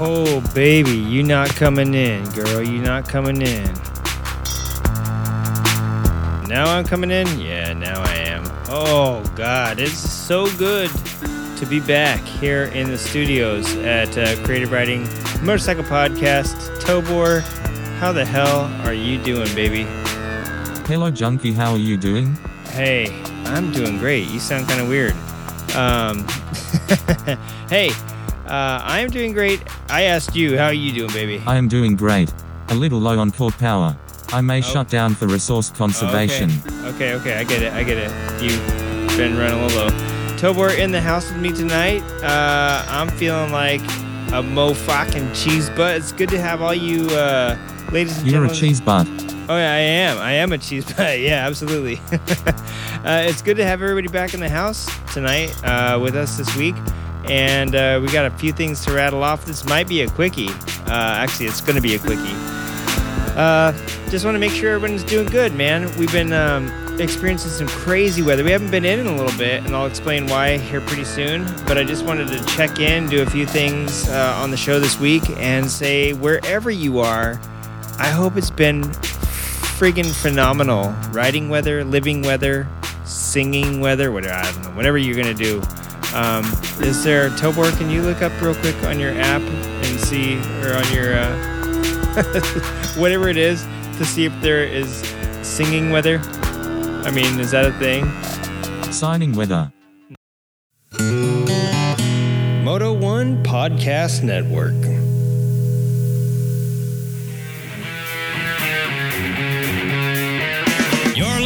Oh, baby, you not coming in, girl. You not coming in. Now I'm coming in? Yeah, now I am. Oh, God, it's so good to be back here in the studios at uh, Creative Riding Motorcycle Podcast. Tobor, how the hell are you doing, baby? Hello, Junkie. How are you doing? Hey, I'm doing great. You sound kind of weird. Um, hey, uh, I'm doing great. I asked you, how are you doing, baby? I am doing great. A little low on core power. I may Oh. shut down for resource conservation. Okay, okay, okay, I get it, I get it. You've been running a little low. Tobor in the house with me tonight. Uh, I'm feeling like a mo fucking cheese butt. It's good to have all you uh, ladies and You're a gentlemen. cheese butt. Oh yeah, I am. I am a cheese butt. Yeah, absolutely. uh, it's good to have everybody back in the house tonight uh, with us this week, and uh, we got a few things to rattle off. This might be a quickie. Uh, actually, it's going to be a quickie. Uh, just want to make sure everyone's doing good, man. We've been um, experiencing some crazy weather. We haven't been in in a little bit, and I'll explain why here pretty soon. But I just wanted to check in, do a few things uh, on the show this week, and say wherever you are, I hope it's been friggin' phenomenal. Riding weather, living weather, singing weather, whatever, I don't know, whatever you're gonna do. Um, is there, Tobor, can you look up real quick on your app and see, or on your, uh, whatever it is, to see if there is singing weather? I mean, is that a thing? Signing weather. Moto One Podcast Network.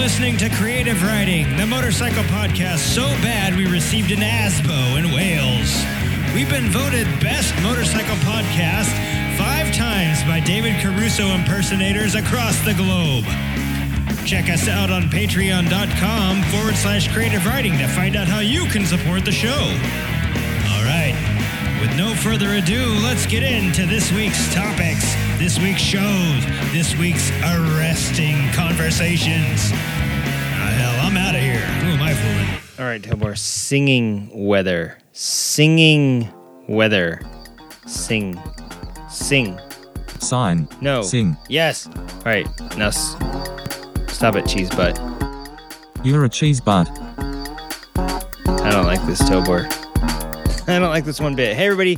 Listening to Creative Riding, the motorcycle podcast so bad we received an ASBO in Wales. We've been voted Best Motorcycle Podcast five times by David Caruso impersonators across the globe. Check us out on patreon.com forward slash creative riding to find out how you can support the show. All right. With no further ado, let's get into this week's topics, this week's shows, this week's arresting conversations. Ah, hell, I'm out of here. Who am I fooling? All right, Tobor, singing weather. Singing weather. Sing. Sing. Sign. No. Sing. Yes. All right, now s- stop it, cheese butt. You're a cheese butt. I don't like this Tobor. I don't like this one bit. Hey, everybody.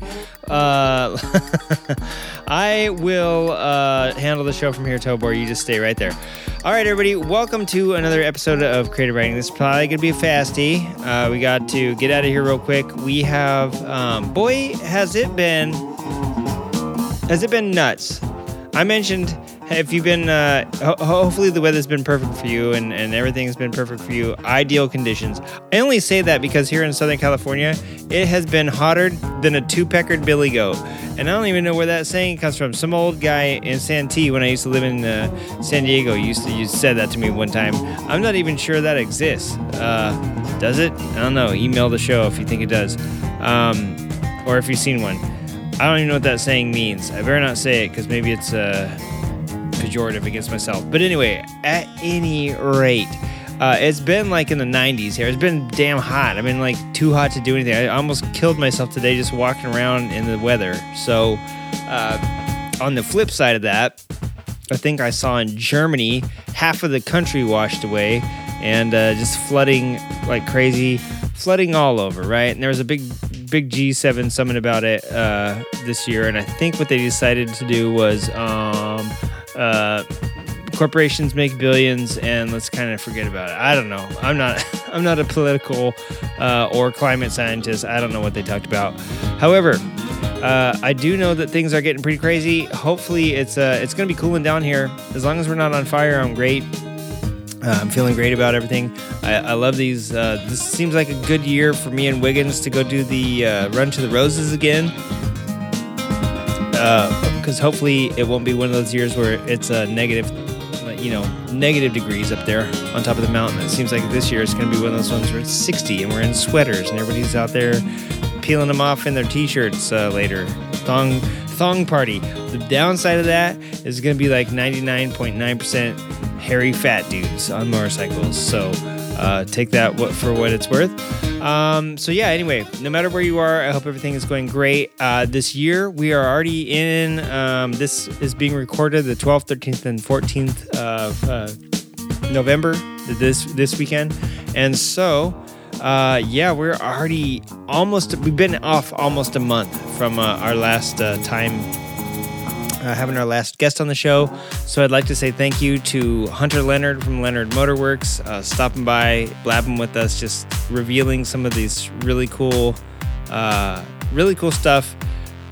Uh, I will uh, handle the show from here, Tobor. You just stay right there. All right, everybody. Welcome to another episode of Creative Riding. This is probably going to be a fasty. Uh, we got to get out of here real quick. We have, um, boy, has it been, has it been nuts? I mentioned if you've been, uh, ho- hopefully the weather's been perfect for you and, and everything's been perfect for you. Ideal conditions. I only say that because here in Southern California, it has been hotter than a two peckered billy goat. And I don't even know where that saying comes from. Some old guy in Santee, when I used to live in uh, San Diego, used to use, said that to me one time. I'm not even sure that exists. Uh, does it? I don't know. Email the show if you think it does, um, or if you've seen one. I don't even know what that saying means. I better not say it because maybe it's uh, pejorative against myself. But anyway, at any rate, uh, it's been like in the 90s here. It's been damn hot. I mean, like too hot to do anything. I almost killed myself today just walking around in the weather. So, uh, on the flip side of that, I think I saw in Germany half of the country washed away and uh, just flooding like crazy, flooding all over, right? And there was a big, big G7 summit about it uh, this year, and I think what they decided to do was um, uh, corporations make billions, and let's kind of forget about it. I don't know. I'm not. I'm not a political uh, or climate scientist. I don't know what they talked about. However, uh, I do know that things are getting pretty crazy. Hopefully, it's uh, it's going to be cooling down here. As long as we're not on fire, I'm great. Uh, I'm feeling great about everything. I, I love these. Uh, this seems like a good year for me and Wiggins to go do the uh, Run to the Roses again. Because hopefully it won't be one of those years where it's a negative, you know, negative degrees up there on top of the mountain. It seems like this year it's going to be one of those ones where it's 60 and we're in sweaters and everybody's out there peeling them off in their t-shirts uh, later. Thong thong party. The downside of that is going to be like 99.9% hairy fat dudes on motorcycles. So uh, take that for what it's worth. Um, so yeah. Anyway, no matter where you are, I hope everything is going great. Uh, this year we are already in. Um, this is being recorded the 12th, 13th, and 14th of uh, November. This this weekend, and so uh, yeah, we're already almost. We've been off almost a month from uh, our last uh, time uh, having our last guest on the show. So I'd like to say thank you to Hunter Leonard from Leonard Motorworks, uh, stopping by, blabbing with us, just revealing some of these really cool, uh, really cool stuff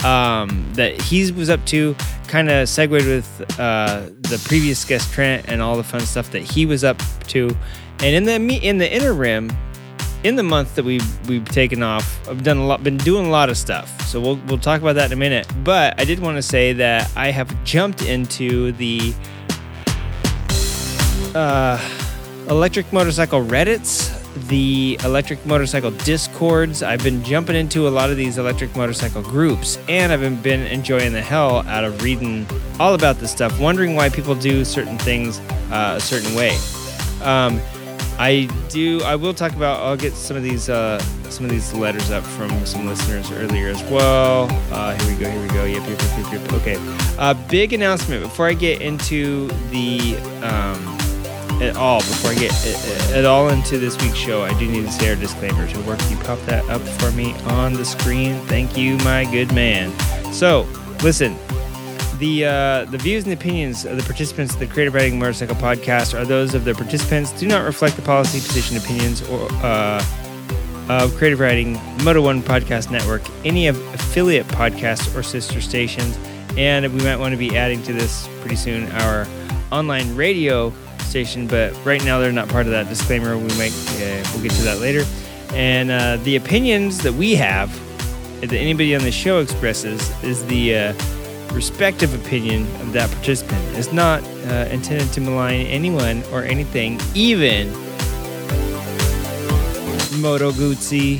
um, that he was up to. Kind of segued with uh, the previous guest Trent and all the fun stuff that he was up to. And in the in the interim, in the month that we've we've taken off, I've done a lot, been doing a lot of stuff. So we'll we'll talk about that in a minute. But I did want to say that I have jumped into the uh, electric motorcycle Reddits, the electric motorcycle discords. I've been jumping into a lot of these electric motorcycle groups, and I've been, been enjoying the hell out of reading all about this stuff, wondering why people do certain things uh, a certain way. Um, I do. I will talk about. I'll get some of these uh, some of these letters up from some listeners earlier as well. Uh, here we go. Here we go. Yep. Yep. Yep. Yep. yep. Okay. Uh, big announcement before I get into the um, at all. Before I get at, all into this week's show, I do need to say our disclaimer. So, work, you pop that up for me on the screen. Thank you, my good man. So, listen. The uh, the views and opinions of the participants of the Creative Riding Motorcycle Podcast are those of the participants. Do not reflect the policy, position, opinions, or uh, of Creative Riding, Moto One Podcast Network, any of affiliate podcasts or sister stations, and we might want to be adding to this pretty soon our online radio station. But right now they're not part of that disclaimer. We might uh, we'll get to that later. And uh, the opinions that we have that anybody on the show expresses is the uh, respective opinion of that participant. It's not uh, intended to malign anyone or anything, even Moto Guzzi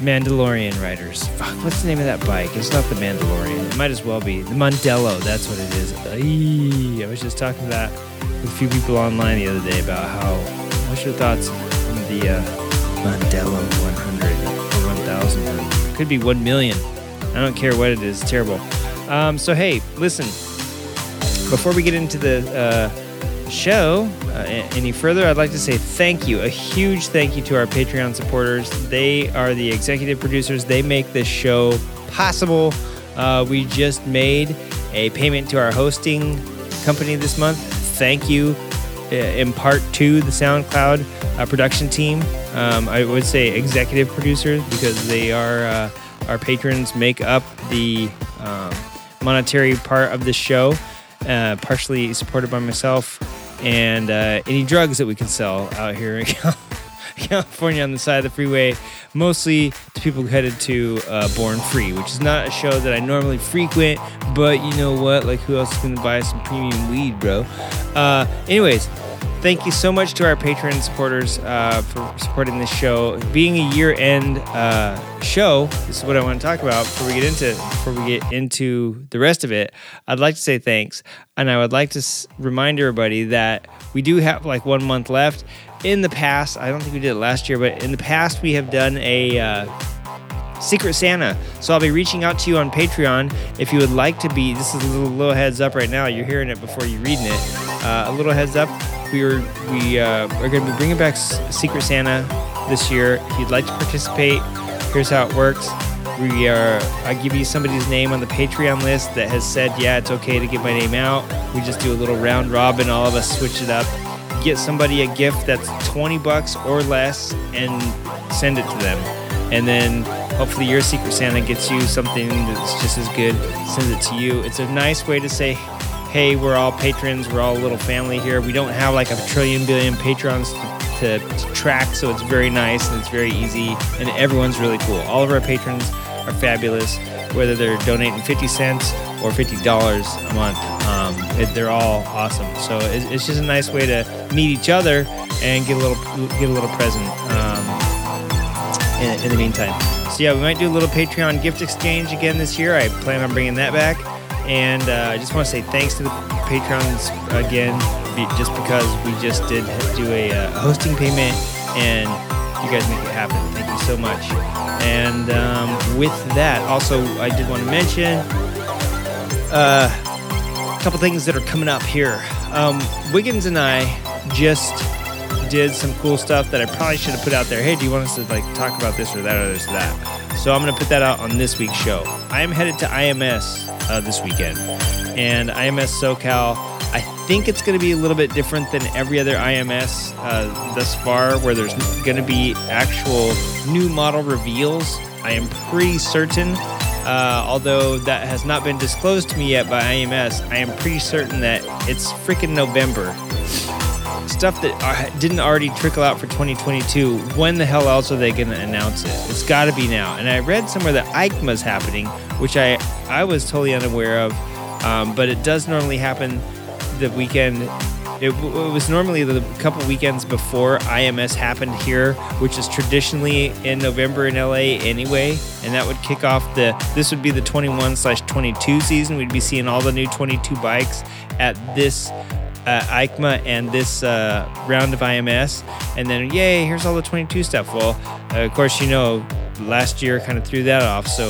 Mandalorian riders. Fuck, what's the name of that bike? It's not the Mandalorian. It might as well be. The Mandello, that's what it is. I was just talking to that with a few people online the other day about how, what's your thoughts on the uh, Mandello 100 or 1000 could be 1 million. I don't care what it is. It's terrible. Um, so hey, listen. Before we get into the uh, show uh, any further, I'd like to say thank you, a huge thank you to our Patreon supporters. They are the executive producers. They make this show possible. Uh, we just made a payment to our hosting company this month. Thank you, uh, in part to the SoundCloud uh, production team. Um, I would say executive producers because they are uh, our patrons make up the um, monetary part of the show, uh, partially supported by myself and uh, any drugs that we can sell out here in California on the side of the freeway, mostly to people headed to uh, Born Free, which is not a show that I normally frequent, but you know what? Like, who else is going to buy some premium weed, bro? Uh, anyways, thank you so much to our Patreon supporters uh, for supporting this show. Being a year-end uh, show, this is what I want to talk about before we get into before we get into the rest of it. I'd like to say thanks, and I would like to s- remind everybody that we do have like one month left. In the past, I don't think we did it last year, but in the past we have done a. Uh, Secret Santa. So I'll be reaching out to you on Patreon if you would like to be. This is a little, little heads up right now. You're hearing it before you're reading it. Uh, a little heads up. We we uh, are going to be bringing back Secret Santa this year. If you'd like to participate, here's how it works. We are. I give you somebody's name on the Patreon list that has said, yeah, it's okay to give my name out. We just do a little round robin. All of us switch it up. Get somebody a gift that's 20 bucks or less and send it to them. And then hopefully your Secret Santa gets you something that's just as good, sends it to you. It's a nice way to say, hey, we're all patrons, we're all a little family here. We don't have like a trillion billion patrons to, to, to track, so it's very nice and it's very easy, and everyone's really cool. All of our patrons are fabulous, whether they're donating 50 cents or $50 a month. Um, it, they're all awesome. So it's, it's just a nice way to meet each other and get a little get a little present. Um, in, in the meantime. So yeah, we might do a little Patreon gift exchange again this year. I plan on bringing that back. And uh, I just want to say thanks to the patrons again, just because we just did do a uh, hosting payment, and you guys make it happen. Thank you so much. And um, with that, also I did want to mention uh, a couple things that are coming up here. Um, Wiggins and I just did some cool stuff that I probably should have put out there. Hey, do you want us to like talk about this or that or this or that? So I'm gonna put that out on this week's show. I am headed to IMS uh, this weekend, and IMS SoCal. I think it's going to be a little bit different than every other IMS uh, thus far, where there's going to be actual new model reveals. I am pretty certain, uh, although that has not been disclosed to me yet by IMS, I am pretty certain that it's freaking November stuff that didn't already trickle out for 2022, when the hell else are they going to announce it? It's got to be now. And I read somewhere that EICMA's happening, which I, I was totally unaware of, um, but it does normally happen the weekend. It, it was normally the couple weekends before IMS happened here, which is traditionally in November in LA anyway, and that would kick off the. This would be the 21 slash 22 season. We'd be seeing all the new 22 bikes at this uh, EICMA and this uh, round of IMS, and then yay, here's all the 22 stuff. Well, uh, of course, you know, last year kind of threw that off, so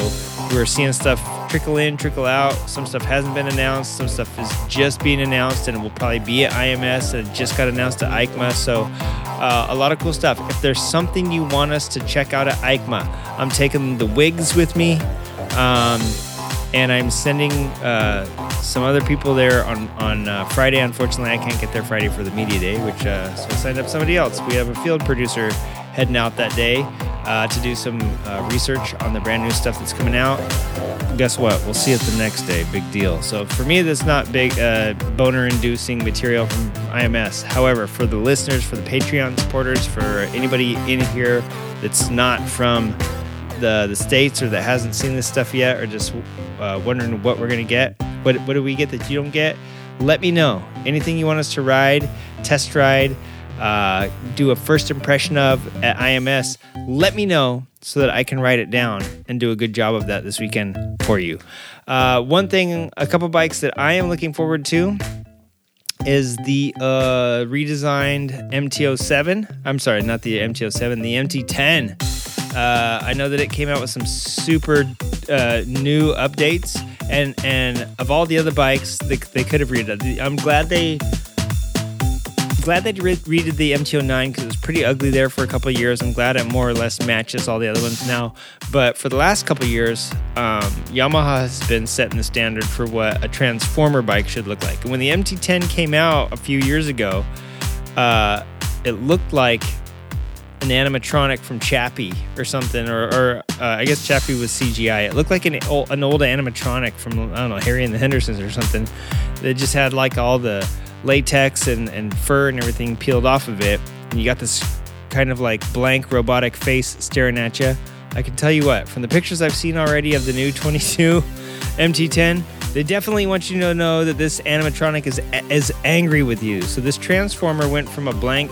we're seeing stuff trickle in, trickle out. Some stuff hasn't been announced, some stuff is just being announced, and it will probably be at IMS. And it just got announced at EICMA, so uh, a lot of cool stuff. If there's something you want us to check out at EICMA, I'm taking the wigs with me. Um, and I'm sending uh, some other people there on on uh, Friday. Unfortunately, I can't get there Friday for the media day, which uh, so I signed up somebody else. We have a field producer heading out that day uh, to do some uh, research on the brand new stuff that's coming out. Guess what? We'll see it the next day. Big deal. So for me, that's not big uh, boner-inducing material from IMS. However, for the listeners, for the Patreon supporters, for anybody in here that's not from the the states or that hasn't seen this stuff yet or just uh, wondering what we're gonna get what what do we get that you don't get let me know anything you want us to ride test ride uh, do a first impression of at ims let me know so that i can write it down and do a good job of that this weekend for you uh, one thing a couple bikes that i am looking forward to is the uh, redesigned MT07. I'm sorry, not the MT07, the MT10. Uh, I know that it came out with some super uh, new updates, and and of all the other bikes, they, they could have redone. I'm glad they glad they re- redid the MT09 because it was pretty ugly there for a couple years. I'm glad it more or less matches all the other ones now. But for the last couple years, um, Yamaha has been setting the standard for what a transformer bike should look like. And when the MT10 came out a few years ago, uh, it looked like an animatronic from Chappie or something, or, or uh, I guess Chappie was CGI. It looked like an old, an old animatronic from I don't know Harry and the Hendersons or something. That just had like all the latex and, and fur and everything peeled off of it. And you got this kind of like blank robotic face staring at you. I can tell you what, from the pictures I've seen already of the new 22 MT10, they definitely want you to know that this animatronic is is angry with you. So this transformer went from a blank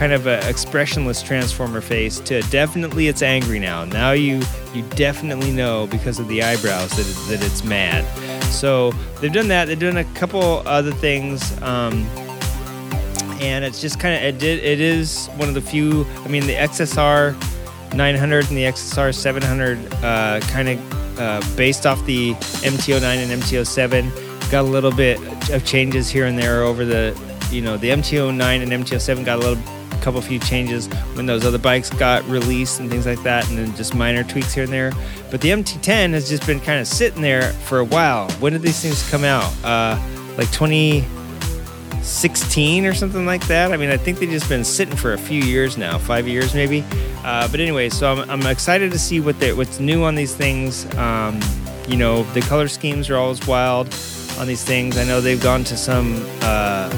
kind of an expressionless transformer face to definitely it's angry now. Now you you definitely know because of the eyebrows that, that it's mad. So they've done that. They've done a couple other things. Um, and it's just kind of it, did, it is one of the few. I mean, the XSR 900 and the XSR 700 uh, kind of uh, based off the MT09 and MT07 got a little bit of changes here and there over the you know the MT09 and MT07 got a little couple few changes when those other bikes got released and things like that, and then just minor tweaks here and there. But the MT10 has just been kind of sitting there for a while. When did these things come out? Uh, like 2016 or something like that. I mean, I think they've just been sitting for a few years now, five years maybe. Uh, but anyway, so I'm, I'm excited to see what they, what's new on these things. Um, you know, the color schemes are always wild on these things. I know they've gone to some. Uh,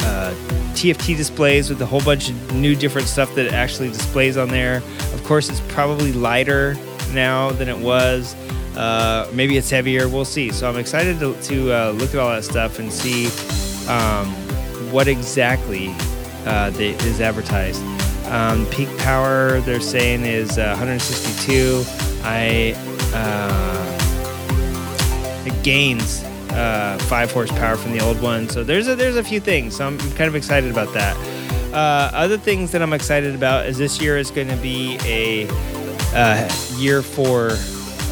uh, TFT displays with a whole bunch of new different stuff that actually displays on there. Of course, it's probably lighter now than it was. Uh, maybe it's heavier. We'll see. So I'm excited to, to uh, look at all that stuff and see um, what exactly uh, they, is advertised. Um, peak power they're saying is uh, 162. I uh, it gains uh, five horsepower from the old one. So there's a, there's a few things. So I'm kind of excited about that. Uh, other things that I'm excited about is this year is going to be a uh, year for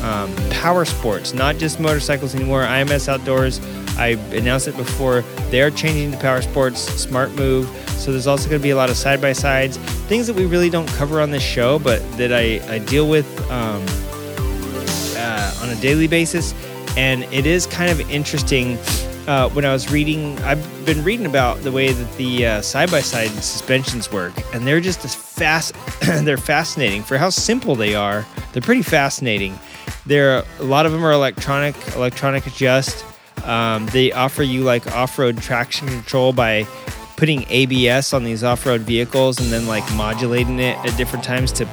um, power sports, not just motorcycles anymore. IMS Outdoors, I announced it before, they're changing to power sports, smart move. So there's also going to be a lot of side by sides, things that we really don't cover on this show, but that I, I deal with um, uh, on a daily basis. And it is kind of interesting. Uh, when I was reading, I've been reading about the way that the side by side suspensions work, and they're just as fast. they're fascinating for how simple they are. They're pretty fascinating. There, a lot of them are electronic, electronic adjust. Um, they offer you like off-road traction control by putting ABS on these off-road vehicles and then like modulating it at different times to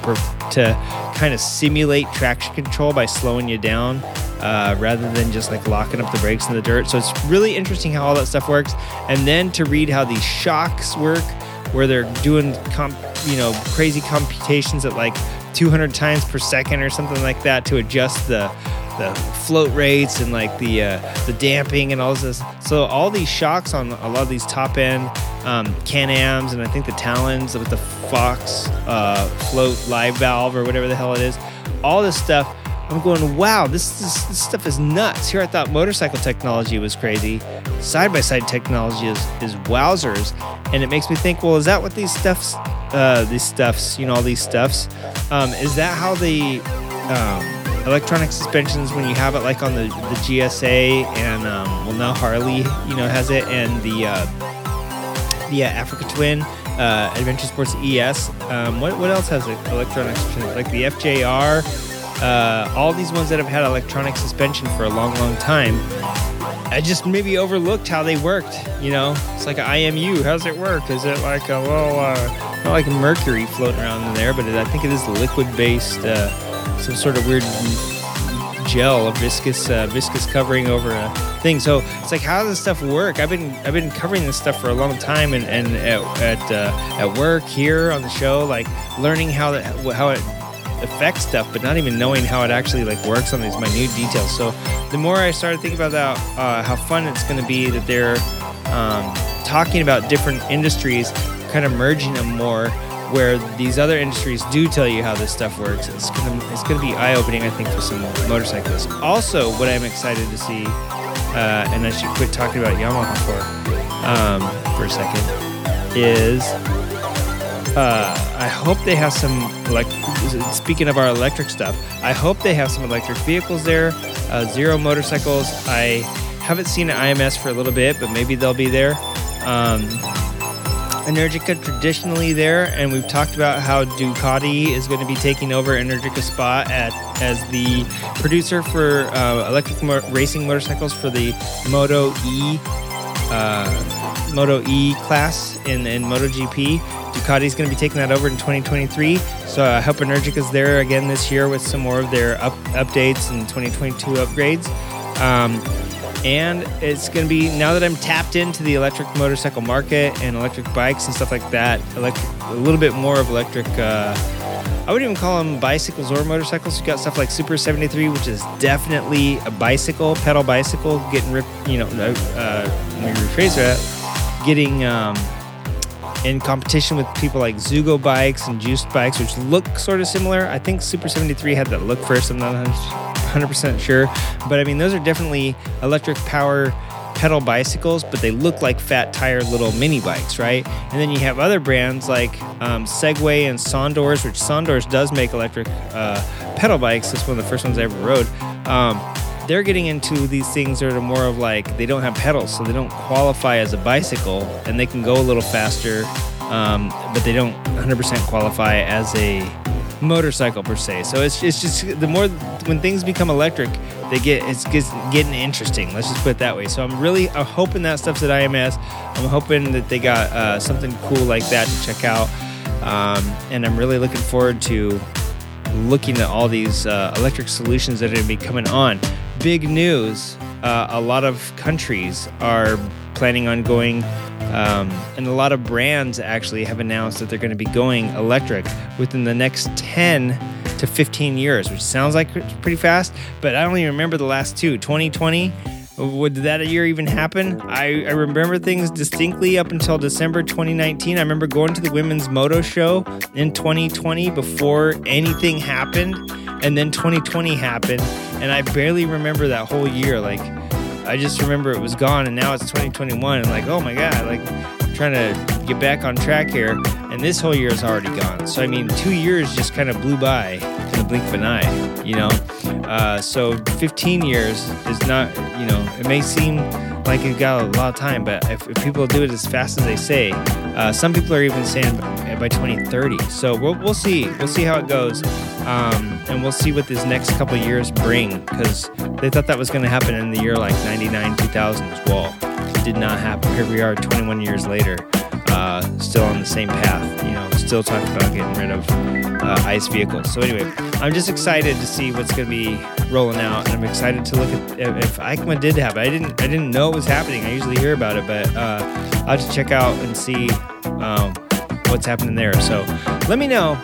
to kind of simulate traction control by slowing you down uh, rather than just like locking up the brakes in the dirt. So it's really interesting how all that stuff works. And then to read how these shocks work, where they're doing comp, you know crazy computations at like 200 times per second or something like that to adjust the the float rates and like the uh, the damping and all this. So all these shocks on a lot of these top end um, Can-Ams and I think the Talons with the Fox uh, float live valve or whatever the hell it is. All this stuff. I'm going, wow, this, this, this stuff is nuts. Here I thought motorcycle technology was crazy. Side by side technology is, is wowzers. And it makes me think, well, is that what these stuffs, uh, these stuffs, you know, all these stuffs, um, is that how the um, electronic suspensions, when you have it like on the, the GSA and, um, well, now Harley, you know, has it and the, uh, the uh, Africa Twin, uh, Adventure Sports ES. Um, what, what else has electronic suspension? Like the FJR, uh, all these ones that have had electronic suspension for a long, long time. I just maybe overlooked how they worked. You know, it's like an IMU. How's it work? Is it like a little, uh, not like mercury floating around in there, but it, I think it is liquid-based, uh, some sort of weird gel, a viscous, uh, viscous covering over a thing. So it's like, how does this stuff work? I've been, I've been covering this stuff for a long time, and, and at at, uh, at work here on the show, like learning how that, how it affect stuff, but not even knowing how it actually like works on these minute details. So the more I started thinking about that, uh, how fun it's going to be that they're um, talking about different industries, kind of merging them more, where these other industries do tell you how this stuff works. It's gonna it's gonna be eye opening, I think, for some motorcyclists. Also, what I'm excited to see, uh, and I should quit talking about Yamaha for um, for a second, is uh, I hope they have some like speaking of our electric stuff. I hope they have some electric vehicles there. Uh, zero motorcycles. I haven't seen an IMS for a little bit, but maybe they'll be there. Um, Energica traditionally there, and we've talked about how Ducati is going to be taking over Energica's spot at as the producer for uh, electric mo- racing motorcycles for the Moto E uh, Moto E class in in MotoGP. Ducati's going to be taking that over in 2023. So I hope Energica's there again this year with some more of their up, updates and 2022 upgrades. Um, and it's going to be now that I'm tapped into the electric motorcycle market and electric bikes and stuff like that. Electric, a little bit more of electric. Uh, I wouldn't even call them bicycles or motorcycles. You got stuff like Super 73, which is definitely a bicycle, pedal bicycle, getting ripped. You know, uh, let me rephrase that. Getting um, in competition with people like Zugo bikes and Juiced bikes, which look sort of similar. I think Super 73 had that look first. I'm not 100% sure. But I mean, those are definitely electric power pedal bicycles, but they look like fat tire little mini bikes, right? And then you have other brands like um, Segway and Sondors, which Sondors does make electric uh, pedal bikes. That's one of the first ones I ever rode. Um, they're getting into these things that are more of like they don't have pedals, so they don't qualify as a bicycle, and they can go a little faster, um, but they don't 100% qualify as a motorcycle per se. So it's, it's just the more when things become electric, they get it's, it's getting interesting. Let's just put it that way. So I'm really I'm hoping that stuff's at IMS. I'm hoping that they got uh, something cool like that to check out, um, and I'm really looking forward to looking at all these uh, electric solutions that are going to be coming on. Big news uh, a lot of countries are planning on going, um, and a lot of brands actually have announced that they're going to be going electric within the next 10 to 15 years, which sounds like pretty fast, but I don't even remember the last two 2020 Would that year even happen? I, I remember things distinctly up until December 2019. I remember going to the women's moto show in 2020 before anything happened, and then 2020 happened, and I barely remember that whole year. Like, I just remember it was gone, and now it's 2021, and like, oh my god, like trying to get back on track here, and this whole year is already gone. So I mean, two years just kind of blew by in the blink of an eye, you know. Uh, so 15 years is not, you know, it may seem like you've got a lot of time, but if, if people do it as fast as they say, uh, some people are even saying by 2030. So we'll, we'll see. We'll see how it goes. Um, and we'll see what these next couple years bring because they thought that was going to happen in the year like 99, 2000 as well. It did not happen. Here we are 21 years later, uh, still on the same path, you know, still talking about getting rid of uh, ICE vehicles. So anyway, I'm just excited to see what's going to be rolling out, and I'm excited to look at if EICMA did happen. I didn't I didn't know it was happening. I usually hear about it, but uh, I'll have to check out and see um, what's happening there. So let me know.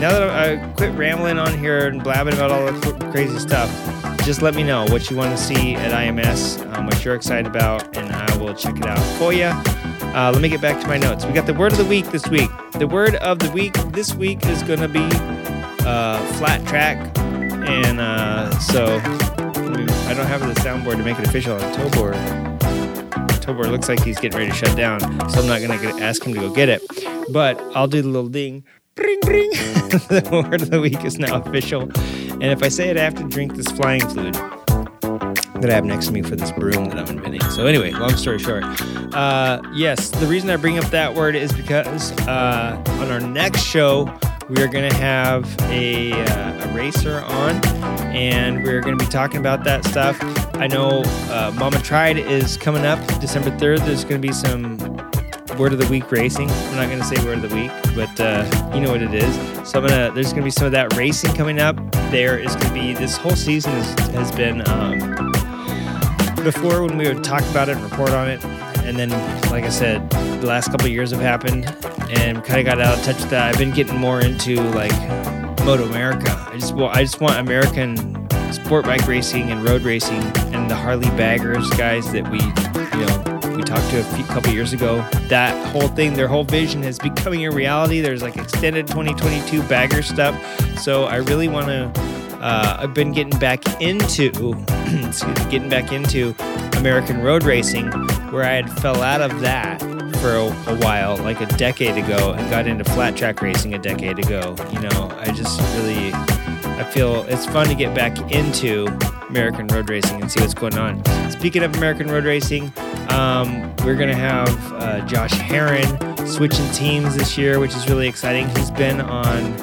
Now that I quit rambling on here and blabbing about all the crazy stuff, just let me know what you want to see at IMS, um, what you're excited about, and I will check it out for you. Uh, let me get back to my notes. We got the word of the week this week. The word of the week this week is going to be uh, flat track. And uh, so I don't have the soundboard to make it official on Tobor. Tobor looks like he's getting ready to shut down, so I'm not going to ask him to go get it. But I'll do the little ding, bring, bring. the word of the week is now official. And if I say it, I have to drink this flying fluid that I have next to me for this broom that I'm inventing. So anyway, long story short, uh, yes, the reason I bring up that word is because uh, on our next show we are going to have a, uh, a, racer on, and we're going to be talking about that stuff. I know uh, Mama Tried is coming up December 3rd. There's going to be some word of the week racing. I'm not going to say word of the week, but uh, you know what it is. So I'm gonna. There's going to be some of that racing coming up. There is going to be this whole season has, has been. Um, before when we would talk about it and report on it, and then, like I said, the last couple years have happened, and kind of got out of touch with that. I've been getting more into like Moto America. I just well, I just want American sport bike racing and road racing, and the Harley baggers guys that we, you know, we talked to a few, couple years ago. That whole thing, their whole vision is becoming a reality. There's like extended 2022 bagger stuff. So I really want to uh, I've been getting back into, excuse me, getting back into American road racing, where I had fell out of that for a, a, while, like a decade ago, and got into flat track racing a decade ago. You know, I just really, I feel it's fun to get back into American road racing and see what's going on. Speaking of American road racing, um, we're gonna have uh, Josh Herrin switching teams this year, which is really exciting. He's been on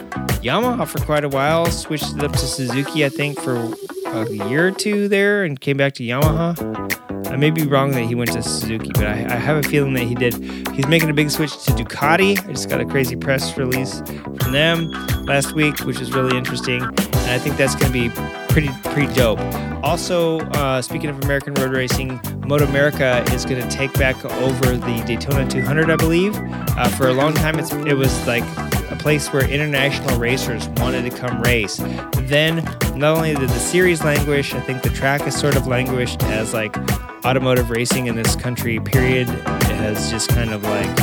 Yamaha for quite a while, switched it up to Suzuki, I think, for a year or two there, and came back to Yamaha. I may be wrong that he went to Suzuki, but I, I, have a feeling that he did. He's making a big switch to Ducati. I just got a crazy press release from them last week, which is really interesting, and I think that's going to be pretty pretty dope. Also, uh, speaking of American road racing, Moto America is going to take back over the Daytona 200, I believe. Uh, for a long time, it was like a place where international racers wanted to come race. Then, not only did the series languish, I think the track has sort of languished as like automotive racing in this country, period. Has just kind of like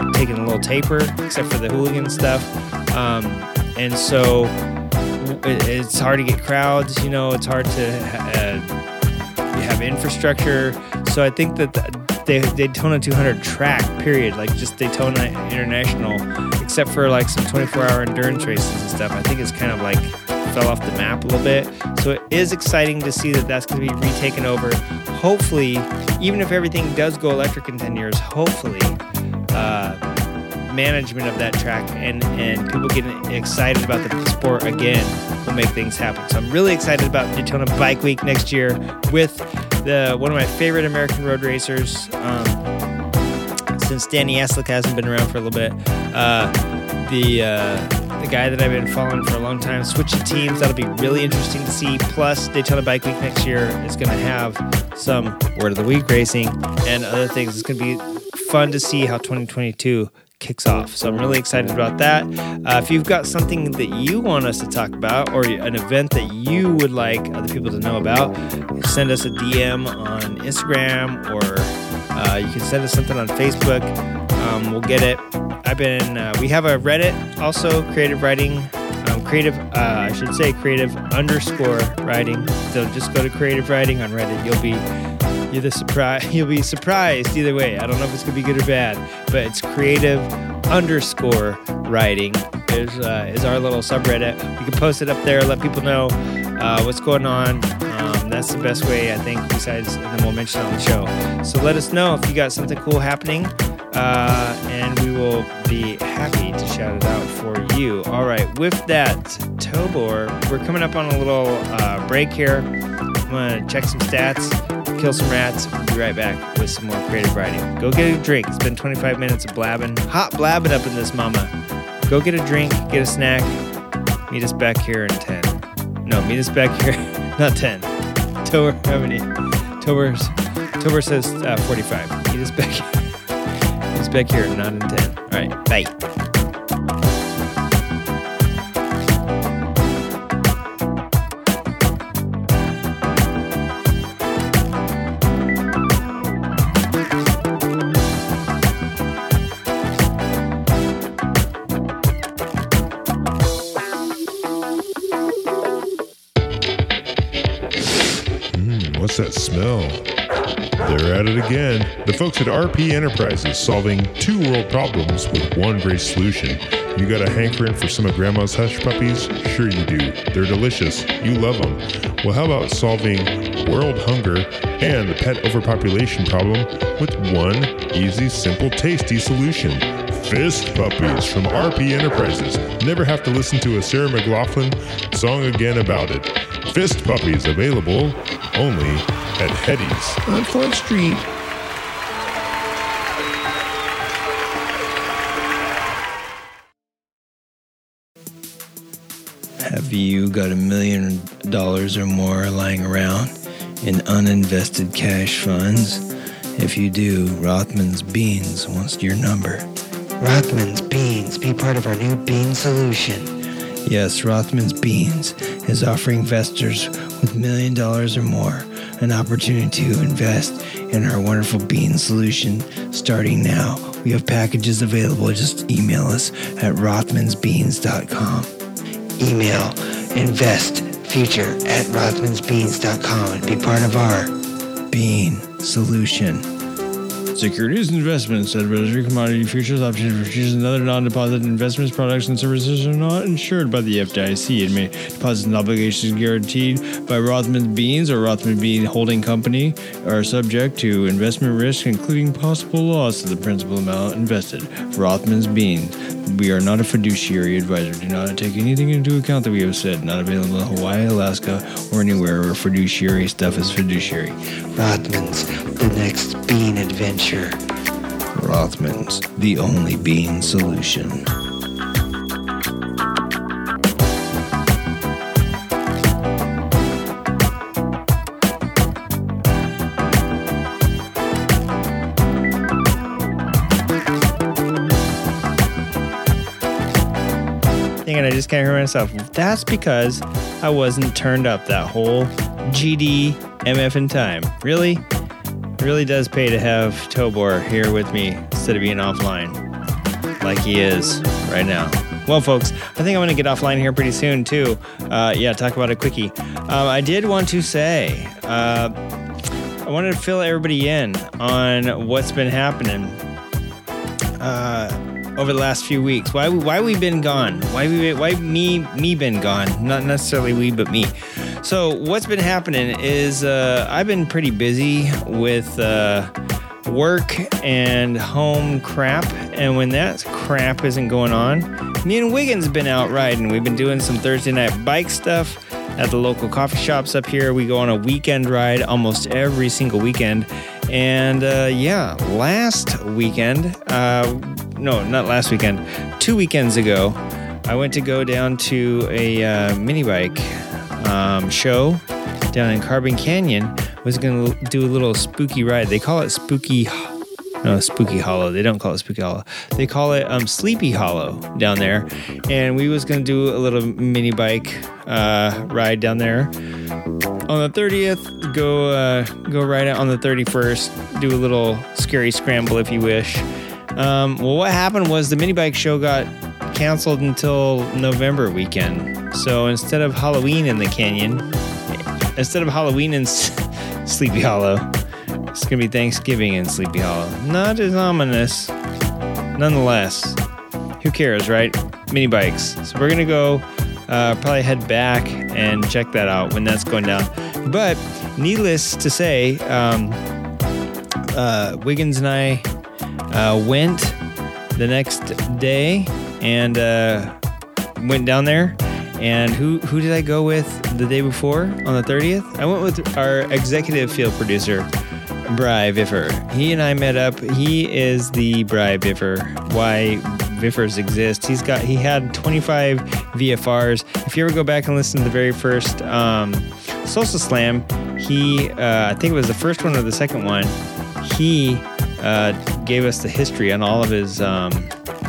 know, taken a little taper, except for the hooligan stuff. Um, and so it's hard to get crowds, you know, it's hard to uh, have infrastructure. So I think that the Daytona 200 track, period, like just Daytona International, except for like some 24 hour endurance races and stuff, I think it's kind of like fell off the map a little bit. So it is exciting to see that that's going to be retaken over. Hopefully, even if everything does go electric in 10 years, hopefully, uh, management of that track and, and people getting excited about the sport again will make things happen. So I'm really excited about Daytona Bike Week next year with the one of my favorite American road racers. Um, since Danny Eslick hasn't been around for a little bit, uh, the uh, the guy that I've been following for a long time, switching teams. That'll be really interesting to see. Plus, Daytona Bike Week next year is going to have some Word of the Week racing and other things. It's going to be fun to see how 2022 kicks off. So I'm really excited about that. Uh, if you've got something that you want us to talk about or an event that you would like other people to know about, send us a DM on Instagram or uh, you can send us something on Facebook. Um, we'll get it. I've been, uh, we have a Reddit also, creative riding. Um, creative, uh, I should say creative underscore riding. So just go to creative riding on Reddit. You'll be you're the surprise. You'll be surprised either way. I don't know if it's gonna be good or bad, but it's creative underscore riding is uh, is our little subreddit. You can post it up there, let people know uh, what's going on. That's the best way, I think. Besides, and then we'll mention on the show. So let us know if you got something cool happening, uh, and we will be happy to shout it out for you. All right, with that, Tobor, we're coming up on a little uh, break here. I'm gonna check some stats kill some rats. We'll be right back with some more creative riding. Go get a drink. It's been 25 minutes of blabbing. Hot blabbing up in this mama. Go get a drink, get a snack. Meet us back here in 10. No, meet us back here. Not 10. Tobor, how many? Tobor's, Tobor says uh, 45. He's back He's back here, not in 10. All right, bye. What's that smell? They're at it again. The folks at RP Enterprises solving two world problems with one great solution. You got a hankering for some of Grandma's hush puppies? Sure you do. They're delicious. You love them. Well, how about solving world hunger and the pet overpopulation problem with one easy, simple, tasty solution? Fist Puppies from RP Enterprises. Never have to listen to a Sarah McLachlan song again about it. Fist Puppies available only at Hetty's on Front Street. Have you got a million dollars or more lying around in uninvested cash funds? If you do, Rothman's Beans wants your number. Rothman's Beans. Be part of our new bean solution. Yes, Rothman's Beans is offering investors with million dollars or more an opportunity to invest in our wonderful bean solution starting now. We have packages available. Just email us at rothmansbeans.com. Email invest future at rothmansbeans.com and be part of our Bean Solution. Securities and investments, advisory commodity futures, options, futures, and other non-deposit investments, products, and services are not insured by the FDIC. And may deposits and obligations guaranteed by Rothman Beans or Rothman Bean Holding Company are subject to investment risk, including possible loss of the principal amount invested. Rothman's Beans. We are not a fiduciary advisor. Do not take anything into account that we have said. Not available in Hawaii, Alaska, or anywhere where fiduciary stuff is fiduciary. Rothman's The Next Bean Adventure. Rothman's, the only bean solution. Just can't hear myself. That's because I wasn't turned up that whole GD MF in time. Really? Really does pay to have Tobor here with me instead of being offline like he is right now. Well, folks, I think I'm going to get offline here pretty soon, too. Uh, yeah, talk about a quickie. Um, I did want to say, uh, I wanted to fill everybody in on what's been happening uh, over the last few weeks. Why why we been gone? Why we why me me been gone? Not necessarily we, but me. So what's been happening is uh, I've been pretty busy with uh, work and home crap, and when that crap isn't going on, me and Wiggins been out riding. We've been doing some Thursday night bike stuff at the local coffee shops up here. We go on a weekend ride almost every single weekend. And uh, yeah, last weekend, uh, no, not last weekend, two weekends ago, I went to go down to a uh, mini bike um, show down in Carbon Canyon. Was going to do a little spooky ride. They call it spooky no, Spooky Hollow. They don't call it Spooky Hollow. They call it um, Sleepy Hollow down there. And we was gonna do a little mini bike uh, ride down there on the 30th. Go uh, go ride it on the 31st. Do a little scary scramble if you wish. Um, well, what happened was the mini bike show got canceled until November weekend. So instead of Halloween in the canyon, instead of Halloween in Sleepy Hollow, it's gonna be Thanksgiving in Sleepy Hollow. Not as ominous, nonetheless. Who cares, right? Mini bikes. So we're gonna go. Uh, probably head back and check that out when that's going down. But needless to say, um, uh, Wiggins and I uh, went the next day and uh, went down there. And who who did I go with the day before on the 30th? I went with our executive field producer, Bry Viffer. He and I met up. He is the Bry Viffer. Why Viffers exist? He's got he had 25 VFRs. If you ever go back and listen to the very first um, Slam, he uh, I think it was the first one or the second one. He uh, gave us the history on all of his um,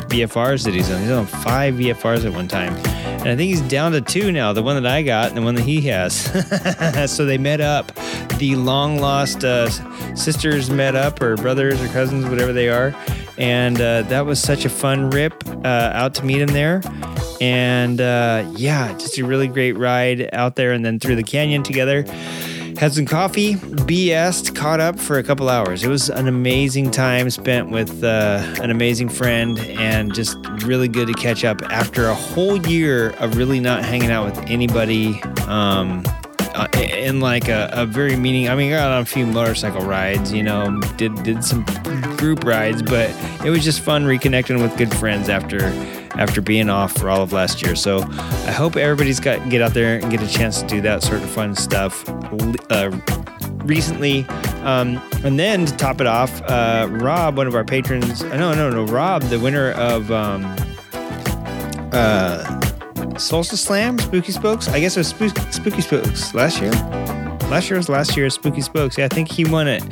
VFRs that he's on. He's on five VFRs at one time. And I think he's down to two now the one that I got and the one that he has. so they met up. The long lost uh, sisters met up, or brothers or cousins, whatever they are. And uh, that was such a fun rip uh, out to meet him there. And uh, yeah, just a really great ride out there and then through the canyon together had some coffee, BS'd, caught up for a couple hours. It was an amazing time spent with uh, an amazing friend and just really good to catch up after a whole year of really not hanging out with anybody. Um, uh, in like a, a very meaning. I mean, I got on a few motorcycle rides, you know, did did some group rides, but it was just fun reconnecting with good friends after after being off for all of last year. So I hope everybody's got get out there and get a chance to do that sort of fun stuff. Uh, recently, um, and then to top it off, uh, Rob, one of our patrons, uh, no, no, no, Rob, the winner of um, uh, Solstice Slam, Spooky Spokes. I guess it was Spook- Spooky Spokes last year. Last year was last year's Spooky Spokes. Yeah, I think he won it.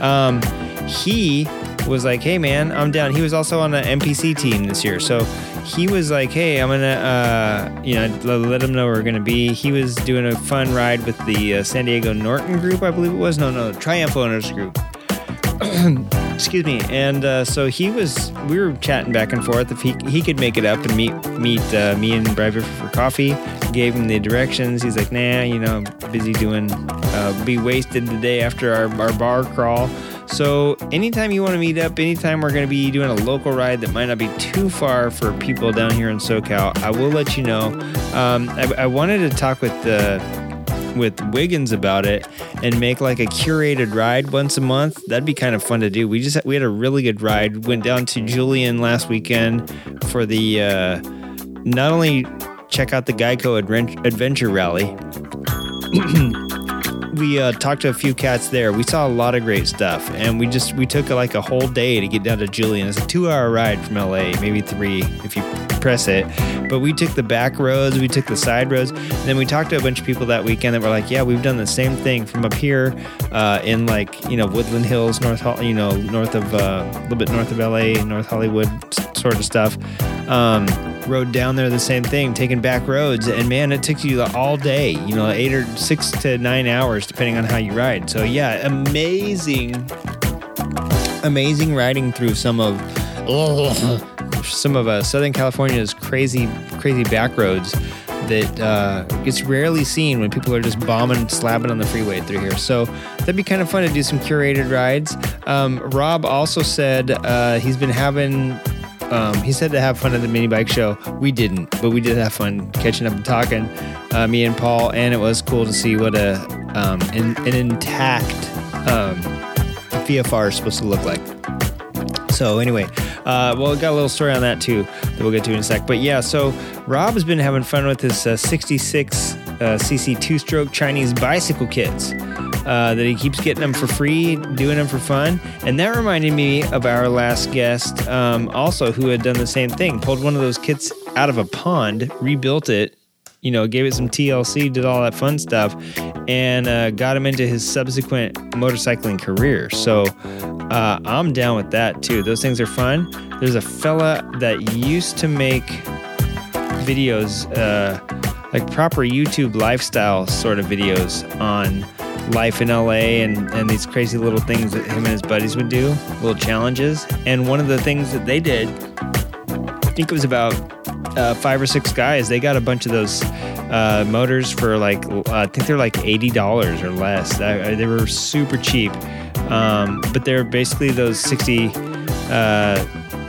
Um, he was like, "Hey, man, I'm down." He was also on the MPC team this year, so he was like, "Hey, I'm gonna, uh, you know, let, him know where we're gonna be." He was doing a fun ride with the uh, San Diego Norton group, I believe it was. No, no, Triumph Owners group. excuse me and uh, so he was we were chatting back and forth if he, he could make it up and meet meet uh, me and Bradford for coffee gave him the directions he's like nah you know busy doing uh, be wasted the day after our, our bar crawl so anytime you want to meet up anytime we're going to be doing a local ride that might not be too far for people down here in socal i will let you know um, I, I wanted to talk with the with Wiggins about it and make like a curated ride once a month. That'd be kind of fun to do. We just we had a really good ride. Went down to Julian last weekend for the uh, not only check out the Geico Advent- Adventure Rally. we uh, talked to a few cats there. We saw a lot of great stuff, and we just we took like a whole day to get down to Julian. It's a two-hour ride from LA, maybe three if you press it. But we took the back roads, we took the side roads, and then we talked to a bunch of people that weekend that were like, "Yeah, we've done the same thing from up here uh, in like you know Woodland Hills, North you know north of uh, a little bit north of LA, North Hollywood sort of stuff." Um, rode down there the same thing, taking back roads, and man, it took you all day. You know, eight or six to nine hours, depending on how you ride. So yeah, amazing, amazing riding through some of some of uh, Southern California's crazy, crazy back roads that uh, gets rarely seen when people are just bombing, slapping on the freeway through here. So that'd be kind of fun to do some curated rides. Um, Rob also said uh, he's been having um, he said to have fun at the mini bike show. We didn't, but we did have fun catching up and talking, uh, me and Paul, and it was cool to see what a um, an, an intact um, VFR is supposed to look like. So anyway, uh, well, we got a little story on that too that we'll get to in a sec. But yeah, so Rob has been having fun with his uh, 66 uh, cc two-stroke Chinese bicycle kits. Uh, that he keeps getting them for free, doing them for fun. And that reminded me of our last guest, um, also, who had done the same thing. Pulled one of those kits out of a pond, rebuilt it, you know, gave it some TLC, did all that fun stuff, and uh, got him into his subsequent motorcycling career. So, uh, I'm down with that too. Those things are fun. There's a fella that used to make videos, uh, like proper YouTube lifestyle sort of videos on life in LA and, and these crazy little things that him and his buddies would do, little challenges. And one of the things that they did, I think it was about uh, five or six guys, they got a bunch of those uh, motors for like, uh, I think they're like $80 or less. Uh, they were super cheap. Um, but they're basically those 60 uh,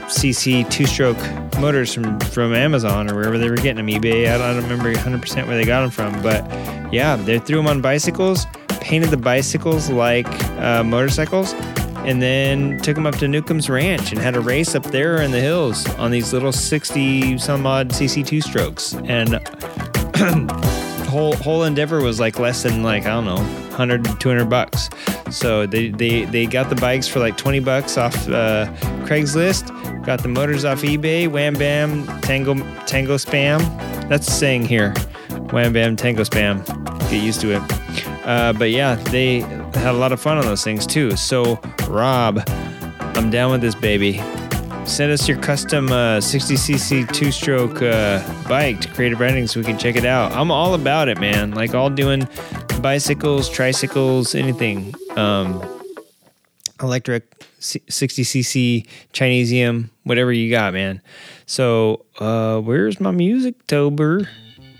cc two stroke motors from, from Amazon or wherever they were getting them, eBay. I don't, I don't remember 100% where they got them from. But yeah, they threw them on bicycles, painted the bicycles like uh, motorcycles, and then took them up to Newcomb's Ranch and had a race up there in the hills on these little 60 some odd cc two strokes. And whole whole endeavor was like less than like I don't know 100 200 bucks. So they they they got the bikes for like 20 bucks off uh, Craigslist, got the motors off eBay, wham bam tango tango spam. That's the saying here. Wham bam tango spam. Get used to it. Uh, but yeah, they had a lot of fun on those things too. So Rob, I'm down with this baby. Send us your custom uh, 60cc two stroke uh, bike to Creative Riding so we can check it out. I'm all about it, man. Like, all doing bicycles, tricycles, anything. Um, electric, 60cc, Chinesium, whatever you got, man. So, uh, where's my music, Tobor?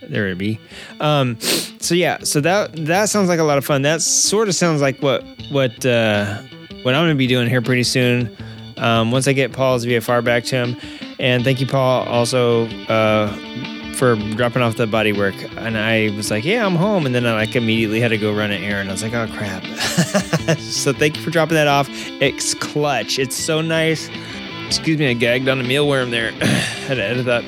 There it be. Um, so yeah, so that that sounds like a lot of fun. That sort of sounds like what what uh, what I'm gonna be doing here pretty soon um, once I get Paul's VFR back to him. And thank you, Paul, also uh, for dropping off the body work. And I was like, yeah, I'm home. And then I like immediately had to go run an errand. I was like, oh crap. so thank you for dropping that off. It's clutch. It's so nice. Excuse me, I gagged on a mealworm there. had to edit that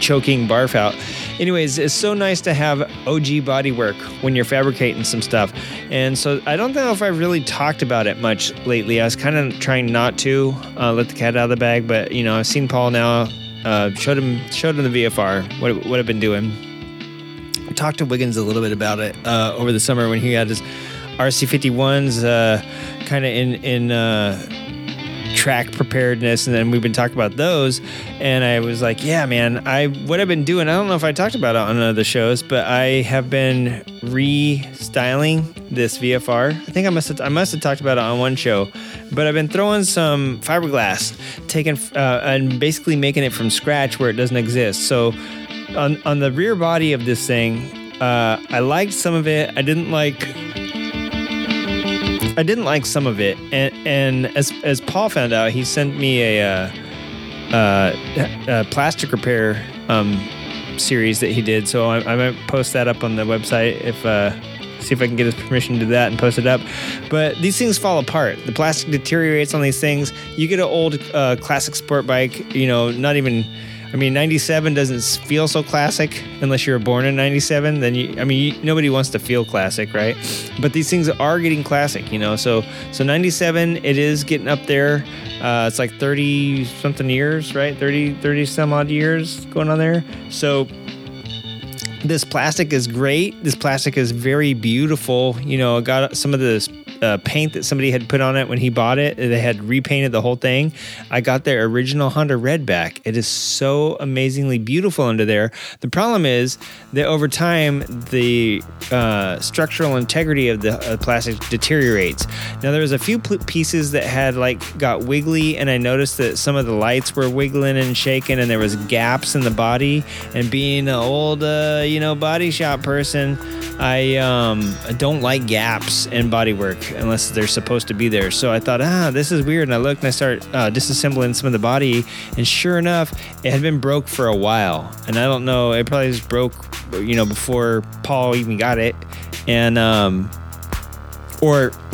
choking barf out. Anyways, it's so nice to have OG bodywork when you're fabricating some stuff. And so I don't know if I've really talked about it much lately. I was kind of trying not to uh, let the cat out of the bag, but you know, I've seen Paul now. Uh, showed him showed him the VFR. What what I've been doing. I talked to Wiggins a little bit about it uh, over the summer when he had his RC51s uh, kind of in in uh, track preparedness and then we've been talking about those and i was like yeah man i what i've been doing i don't know if i talked about it on other shows but i have been restyling this vfr i think i must have i must have talked about it on one show but i've been throwing some fiberglass taking uh, and basically making it from scratch where it doesn't exist. So on, on the rear body of this thing uh, i liked some of it. I didn't like I didn't like some of it, and and as as Paul found out, he sent me a, uh, uh, a plastic repair um, series that he did. So I, I might post that up on the website if uh, see if I can get his permission to do that and post it up. But these things fall apart. The plastic deteriorates on these things. You get an old uh, classic sport bike, you know, not even. I mean, 97 doesn't feel so classic unless you were born in 97. Then you, I mean, you, nobody wants to feel classic, right? But these things are getting classic, you know. So, so 97, it is getting up there. Uh, it's like 30 something years, right? 30, 30 some odd years going on there. So, this plastic is great. This plastic is very beautiful. You know, got some of this uh, paint that somebody had put on it when he bought it. They had repainted the whole thing. I got their original Honda Red back. It is so amazingly beautiful under there. The problem is that over time, the uh, structural integrity of the uh, plastic deteriorates. Now, there was a few p- pieces that had like got wiggly, and I noticed that some of the lights were wiggling and shaking, and there was gaps in the body. And being an old, uh, you know, body shop person, I um, don't like gaps in bodywork unless they're supposed to be there. So I thought, ah, this is weird. And I looked and I started uh, disassembling some of the body, and sure enough, it had been broke for a while. And I don't know, it probably just broke, you know, before Paul even got it, and um, or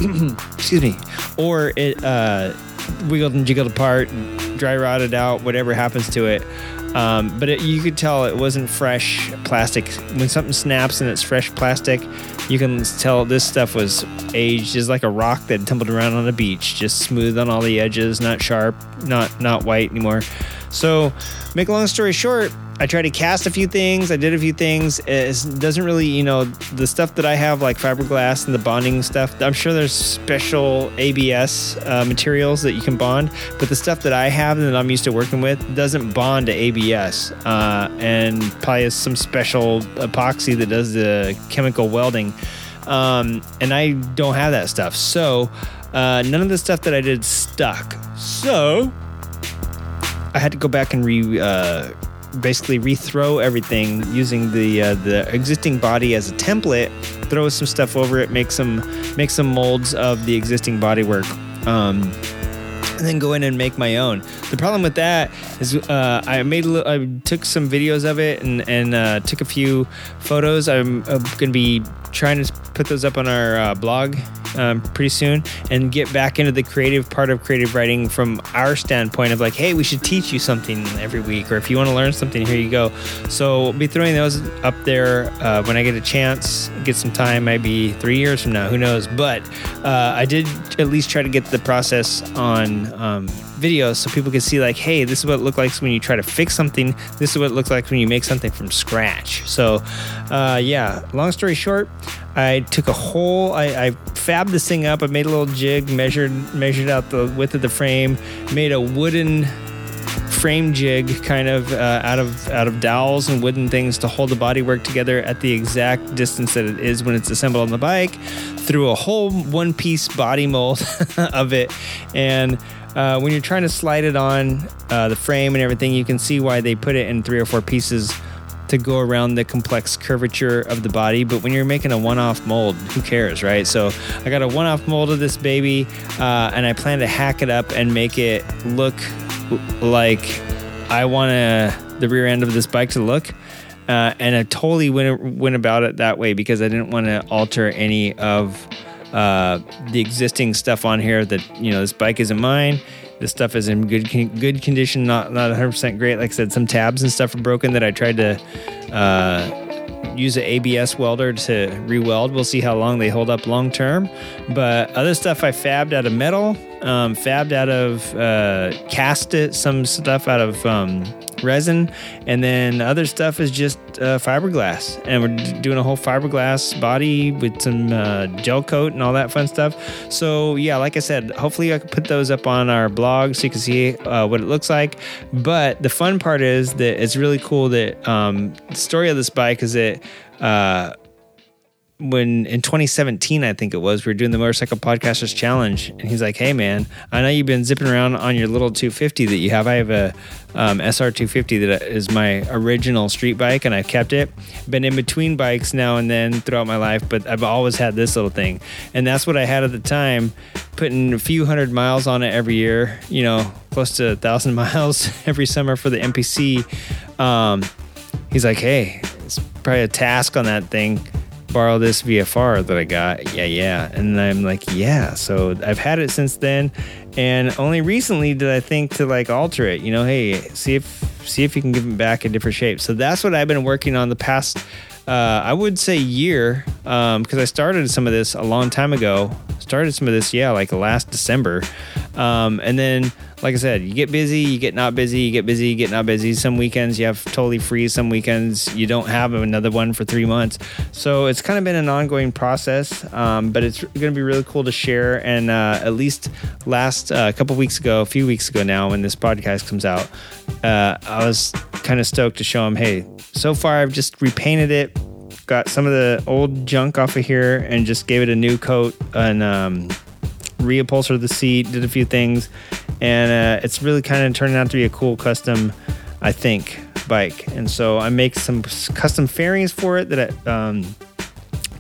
excuse me, or it uh, wiggled and jiggled apart, dry rotted out, whatever happens to it. Um, but it, you could tell it wasn't fresh plastic. When something snaps and it's fresh plastic, you can tell this stuff was aged as like a rock that tumbled around on a beach, just smooth on all the edges, not sharp, not not white anymore. So, make a long story short, I tried to cast a few things. I did a few things. It doesn't really, you know, the stuff that I have, like fiberglass and the bonding stuff. I'm sure there's special ABS uh, materials that you can bond, but the stuff that I have and that I'm used to working with doesn't bond to ABS, uh, and probably has some special epoxy that does the chemical welding. Um, and I don't have that stuff, so uh, none of the stuff that I did stuck. So I had to go back and re. Basically rethrow everything using the uh, the existing body as a template throw some stuff over it make some make some molds of the existing bodywork. Um, and then go in and make my own. The problem with that is uh, I made I took some videos of it and and uh, took a few photos. I'm, uh gonna be trying to put those up on our uh, blog um, pretty soon and get back into the creative part of creative riding from our standpoint of like, hey, we should teach you something every week, or if you want to learn something, here you go. So I'll be throwing those up there uh, when I get a chance, get some time, maybe three years from now, who knows. But uh, I did at least try to get the process on um, video so people can see like, hey, this is what it looks like when you try to fix something. This is what it looks like when you make something from scratch. So, uh, yeah, long story short, I took a whole, I, I fabbed this thing up. I made a little jig, measured measured out the width of the frame, made a wooden frame jig kind of uh, out of out of dowels and wooden things to hold the bodywork together at the exact distance that it is when it's assembled on the bike through a whole one piece body mold of it and uh, when you're trying to slide it on uh, the frame and everything you can see why they put it in three or four pieces to go around the complex curvature of the body. But when you're making a one off mold, who cares, right? So I got a one off mold of this baby uh, and I plan to hack it up and make it look like I want the rear end of this bike to look. Uh, and I totally went, went about it that way because I didn't want to alter any of uh, the existing stuff on here that, you know, this bike isn't mine. This stuff is in good good condition, not not 100% great. Like I said, some tabs and stuff are broken that I tried to uh, use an ABS welder to re-weld. We'll see how long they hold up long term. But other stuff I fabbed out of metal, um, fabbed out of uh, cast it, some stuff out of um, resin, and then other stuff is just uh, fiberglass. And we're doing a whole fiberglass body with some uh, gel coat and all that fun stuff. So yeah, like I said, hopefully I can put those up on our blog so you can see uh, what it looks like. But the fun part is that it's really cool that um, the story of this bike is that. Uh, when in 2017, I think it was, we were doing the Motorcycle Podcasters Challenge, and he's like, "Hey, man, I know you've been zipping around on your little 250 that you have. I have a um, SR 250 that is my original street bike, and I've kept it. Been in between bikes now and then throughout my life, but I've always had this little thing, and that's what I had at the time. Putting a few hundred miles on it every year, you know, close to a thousand miles every summer for the MPC. Um, he's like, "Hey, it's probably a task on that thing." Borrow this VFR that I got. Yeah, yeah. And I'm like, yeah. So I've had it since then. And only recently did I think to like alter it, you know, hey, see if see if you can give it back a different shape. So that's what I've been working on the past uh, I would say year, um, because I started some of this a long time ago. Started some of this, yeah, like last December. Um, and then, like I said, you get busy, you get not busy, you get busy, you get not busy. Some weekends you have totally free, some weekends you don't have another one for three months. So it's kind of been an ongoing process, um, but it's going to be really cool to share. And uh, at least last uh, a couple weeks ago, a few weeks ago now, when this podcast comes out, uh, I was kind of stoked to show him, hey, so far I've just repainted it, got some of the old junk off of here, and just gave it a new coat and um, reupholstered the seat, did a few things, and uh, it's really kind of turning out to be a cool custom, I think, bike. And so I make some custom fairings for it that I. Um,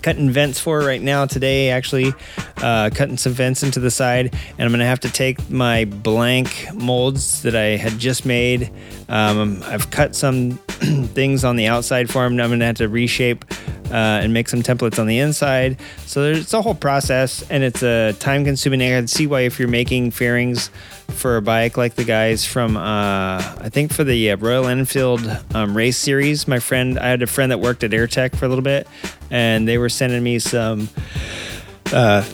cutting vents for right now. Today actually uh, cutting some vents into the side and i'm gonna have to take my blank molds that i had just made. Um, i've cut some things on the outside for them Now i'm gonna have to reshape uh, and make some templates on the inside. So it's a whole process and it's a time consuming i can see why if you're making fairings for a bike like the guys from uh, I think for the uh, Royal Enfield um, race series. My friend, I had a friend that worked at AirTech for a little bit, and they were sending me some uh,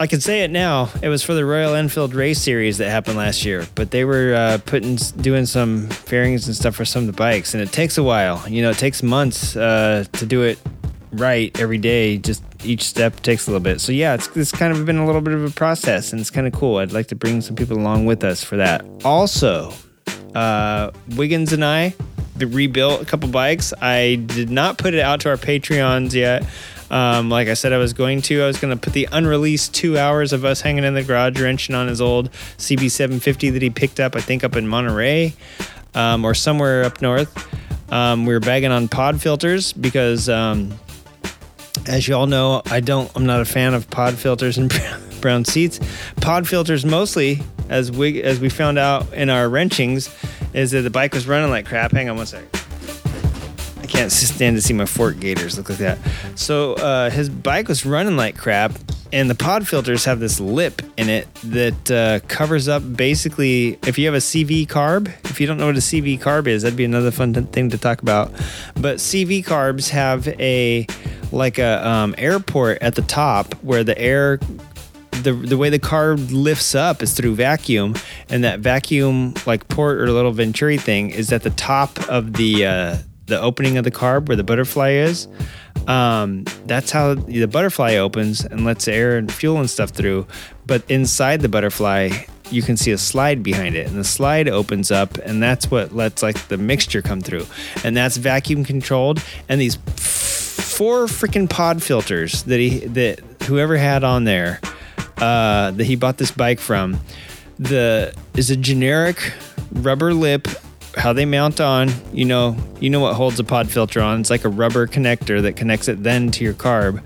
I can say it now. It was for the Royal Enfield race series that happened last year, but they were uh, putting doing some fairings and stuff for some of the bikes, and it takes a while. You know, it takes months uh, to do it right every day. Just each step takes a little bit. So yeah, it's it's kind of been a little bit of a process, and it's kind of cool. I'd like to bring some people along with us for that. Also, uh, Wiggins and I the rebuilt a couple bikes. I did not put it out to our Patreons yet. Um, like I said, I was going to. I was going to put the unreleased two hours of us hanging in the garage wrenching on his old CB750 that he picked up, I think, up in Monterey um, or somewhere up north. Um, we were bagging on pod filters because, um, as you all know, I don't. I'm not a fan of pod filters and brown seats. Pod filters mostly, as we as we found out in our wrenchings, is that the bike was running like crap. Hang on one second can't stand to see my fork gators look like that. So uh, his bike was running like crap, and the pod filters have this lip in it that uh, covers up basically. If you have a CV carb, if you don't know what a CV carb is, that'd be another fun thing to talk about. But CV carbs have a like a um, airport at the top where the air the the way the carb lifts up is through vacuum, and that vacuum like port or little venturi thing is at the top of the uh, the opening of the carb where the butterfly is. Um, that's how the butterfly opens and lets air and fuel and stuff through. But inside the butterfly, you can see a slide behind it, and the slide opens up, and that's what lets like the mixture come through, and that's vacuum controlled. And these four freaking pod filters that he that whoever had on there uh, that he bought this bike from, the is a generic rubber lip how they mount on, you know, you know what holds a pod filter on. It's like a rubber connector that connects it then to your carb.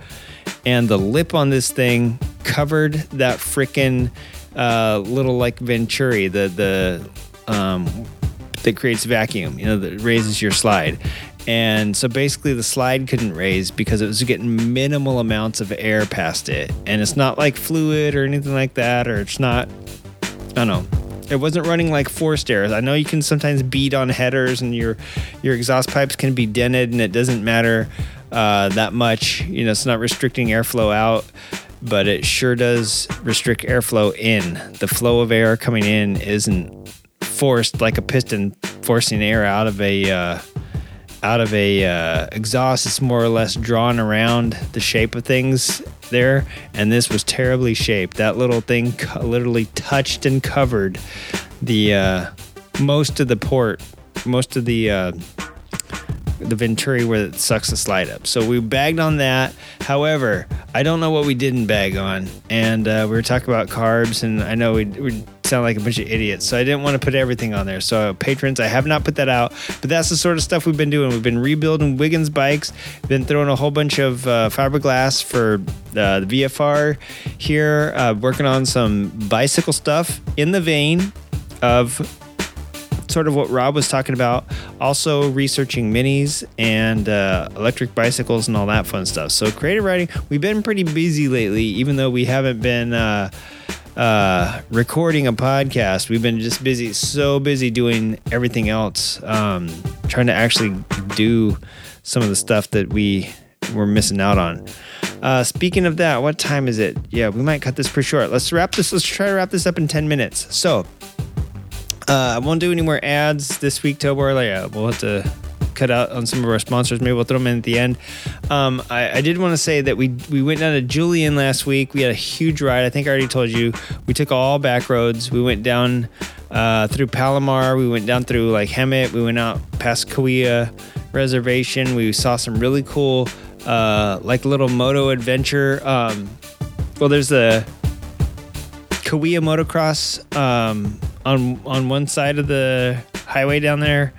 And the lip on this thing covered that freaking uh, little like venturi, the the um, that creates vacuum, you know, that raises your slide. And so basically, the slide couldn't raise because it was getting minimal amounts of air past it. And it's not like fluid or anything like that, or it's not, I don't know, it wasn't running like forced air. I know you can sometimes beat on headers and your your exhaust pipes can be dented and it doesn't matter uh, that much. You know, it's not restricting airflow out, but it sure does restrict airflow in. The flow of air coming in isn't forced like a piston forcing air out of a uh, out of a uh, exhaust. It's more or less drawn around the shape of things there, and this was terribly shaped. That little thing literally touched and covered the uh, most of the port, most of the uh, the venturi where it sucks the slide up. So we bagged on that. However, I don't know what we didn't bag on, and uh, we were talking about carbs, and I know we we sound like a bunch of idiots, so I didn't want to put everything on there. So patrons, I have not put that out, but that's the sort of stuff we've been doing. We've been rebuilding Wiggins bikes, been throwing a whole bunch of uh, fiberglass for uh, the VFR here, uh, working on some bicycle stuff in the vein of sort of what Rob was talking about. Also, researching minis and uh, electric bicycles and all that fun stuff. So, creative riding, we've been pretty busy lately, even though we haven't been. Uh, uh, recording a podcast. We've been just busy, so busy doing everything else, um, trying to actually do some of the stuff that we were missing out on. Uh, speaking of that, what time is it? Yeah, we might cut this pretty short. Let's wrap this. Let's try to wrap this up in 10 minutes. So, uh, I won't do any more ads this week, Tobor. Yeah, we'll have to cut out on some of our sponsors. Maybe we'll throw them in at the end. Um, I, I, did want to say that we we went down to Julian last week. We had a huge ride. I think I already told you. We took all back roads. We went down uh, through Palomar. We went down through like Hemet. We went out past Cahuilla Reservation. We saw some really cool uh, like little moto adventure. Um, well, there's the Cahuilla motocross um, on on one side of the highway down there,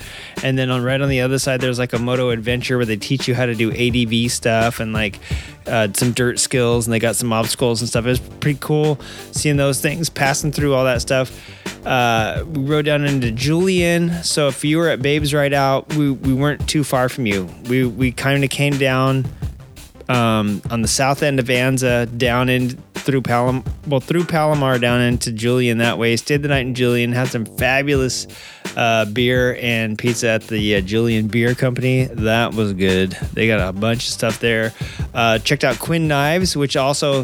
and then on right on the other side, there's like a moto adventure where they teach you how to do ADV stuff and like uh, some dirt skills, and they got some obstacles and stuff. It was pretty cool seeing those things, passing through all that stuff. Uh, we rode down into Julian. So if you were at Babes Ride Out, we, we weren't too far from you. We we kind of came down um, on the south end of Anza, down in through Palom well through Palomar down into Julian that way. Stayed the night in Julian. Had some fabulous uh, beer and pizza at the uh, Julian Beer Company. That was good. They got a bunch of stuff there. Uh, checked out Quinn Knives, which also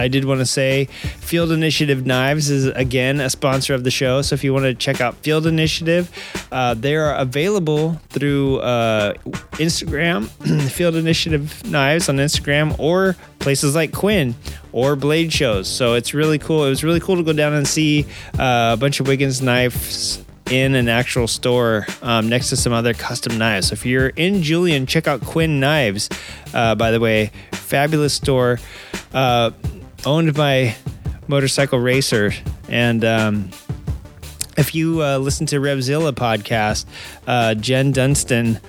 I did want to say Field Initiative Knives is again a sponsor of the show. So if you want to check out Field Initiative, uh, they are available through uh, Instagram, Field Initiative Knives on Instagram, or places like Quinn or Blade shows. So it's really cool. It was really cool to go down and see uh, a bunch of Wiggins knives in an actual store um, next to some other custom knives. So if you're in Julian, check out Quinn Knives. Uh, by the way, fabulous store uh, owned by Motorcycle Racer. And um, if you uh, listen to Revzilla podcast, uh, Jen Dunstan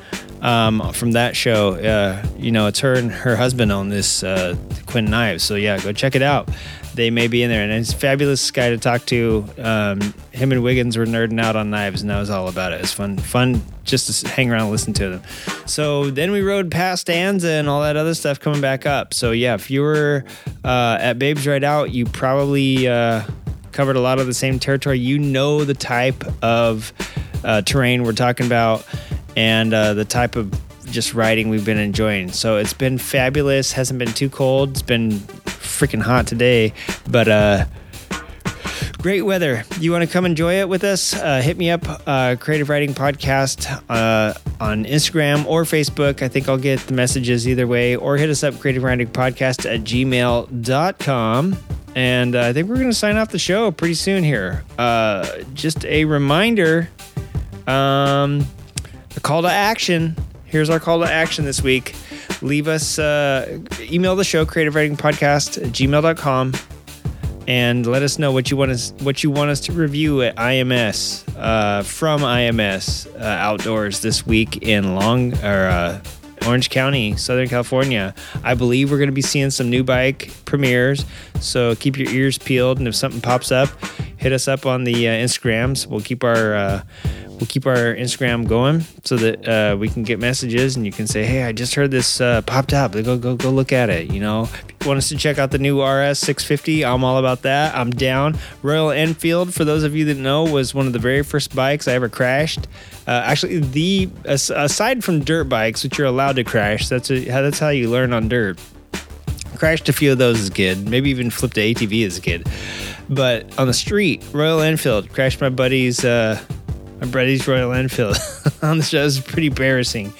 um, from that show, uh, you know, it's her and her husband own this uh, Quinn Knives. So yeah, go check it out they may be in there. And it's a fabulous guy to talk to. Um, him and Wiggins were nerding out on knives, and that was all about it. It's fun, fun just to hang around and listen to them. So then we rode past Anza and all that other stuff coming back up. So yeah, if you were uh, at Babes Ride Out, you probably uh, covered a lot of the same territory. You know the type of uh, terrain we're talking about and uh, the type of just riding we've been enjoying. So it's been fabulous. Hasn't been too cold. It's been freaking hot today, but uh, great weather. You want to come enjoy it with us? Uh, hit me up, uh, Creative Riding Podcast uh, on Instagram or Facebook. I think I'll get the messages either way, or hit us up, Creative Riding Podcast at gmail.com. And uh, I think we're going to sign off the show pretty soon here. Uh, just a reminder um, a call to action. Here's our call to action this week leave us uh, email the show creative riding podcast at gmail.com and let us know what you want us what you want us to review at IMS uh, from IMS uh, outdoors this week in Long or uh, Orange County, Southern California. I believe we're going to be seeing some new bike premieres, so keep your ears peeled. And if something pops up, hit us up on the uh, Instagrams. We'll keep our uh, we'll keep our Instagram going so that uh, we can get messages and you can say, "Hey, I just heard this uh, popped up. Go go go look at it." You know, you want us to check out the new RS 650, I'm all about that. I'm down. Royal Enfield, for those of you that know, was one of the very first bikes I ever crashed. Uh, actually, the aside from dirt bikes, which you're allowed to crash, that's a, that's how you learn on dirt. Crashed a few of those as a kid, maybe even flipped a ATV as a kid. But on the street, Royal Enfield crashed my buddy's uh, my buddy's Royal Enfield on the show. It was pretty embarrassing.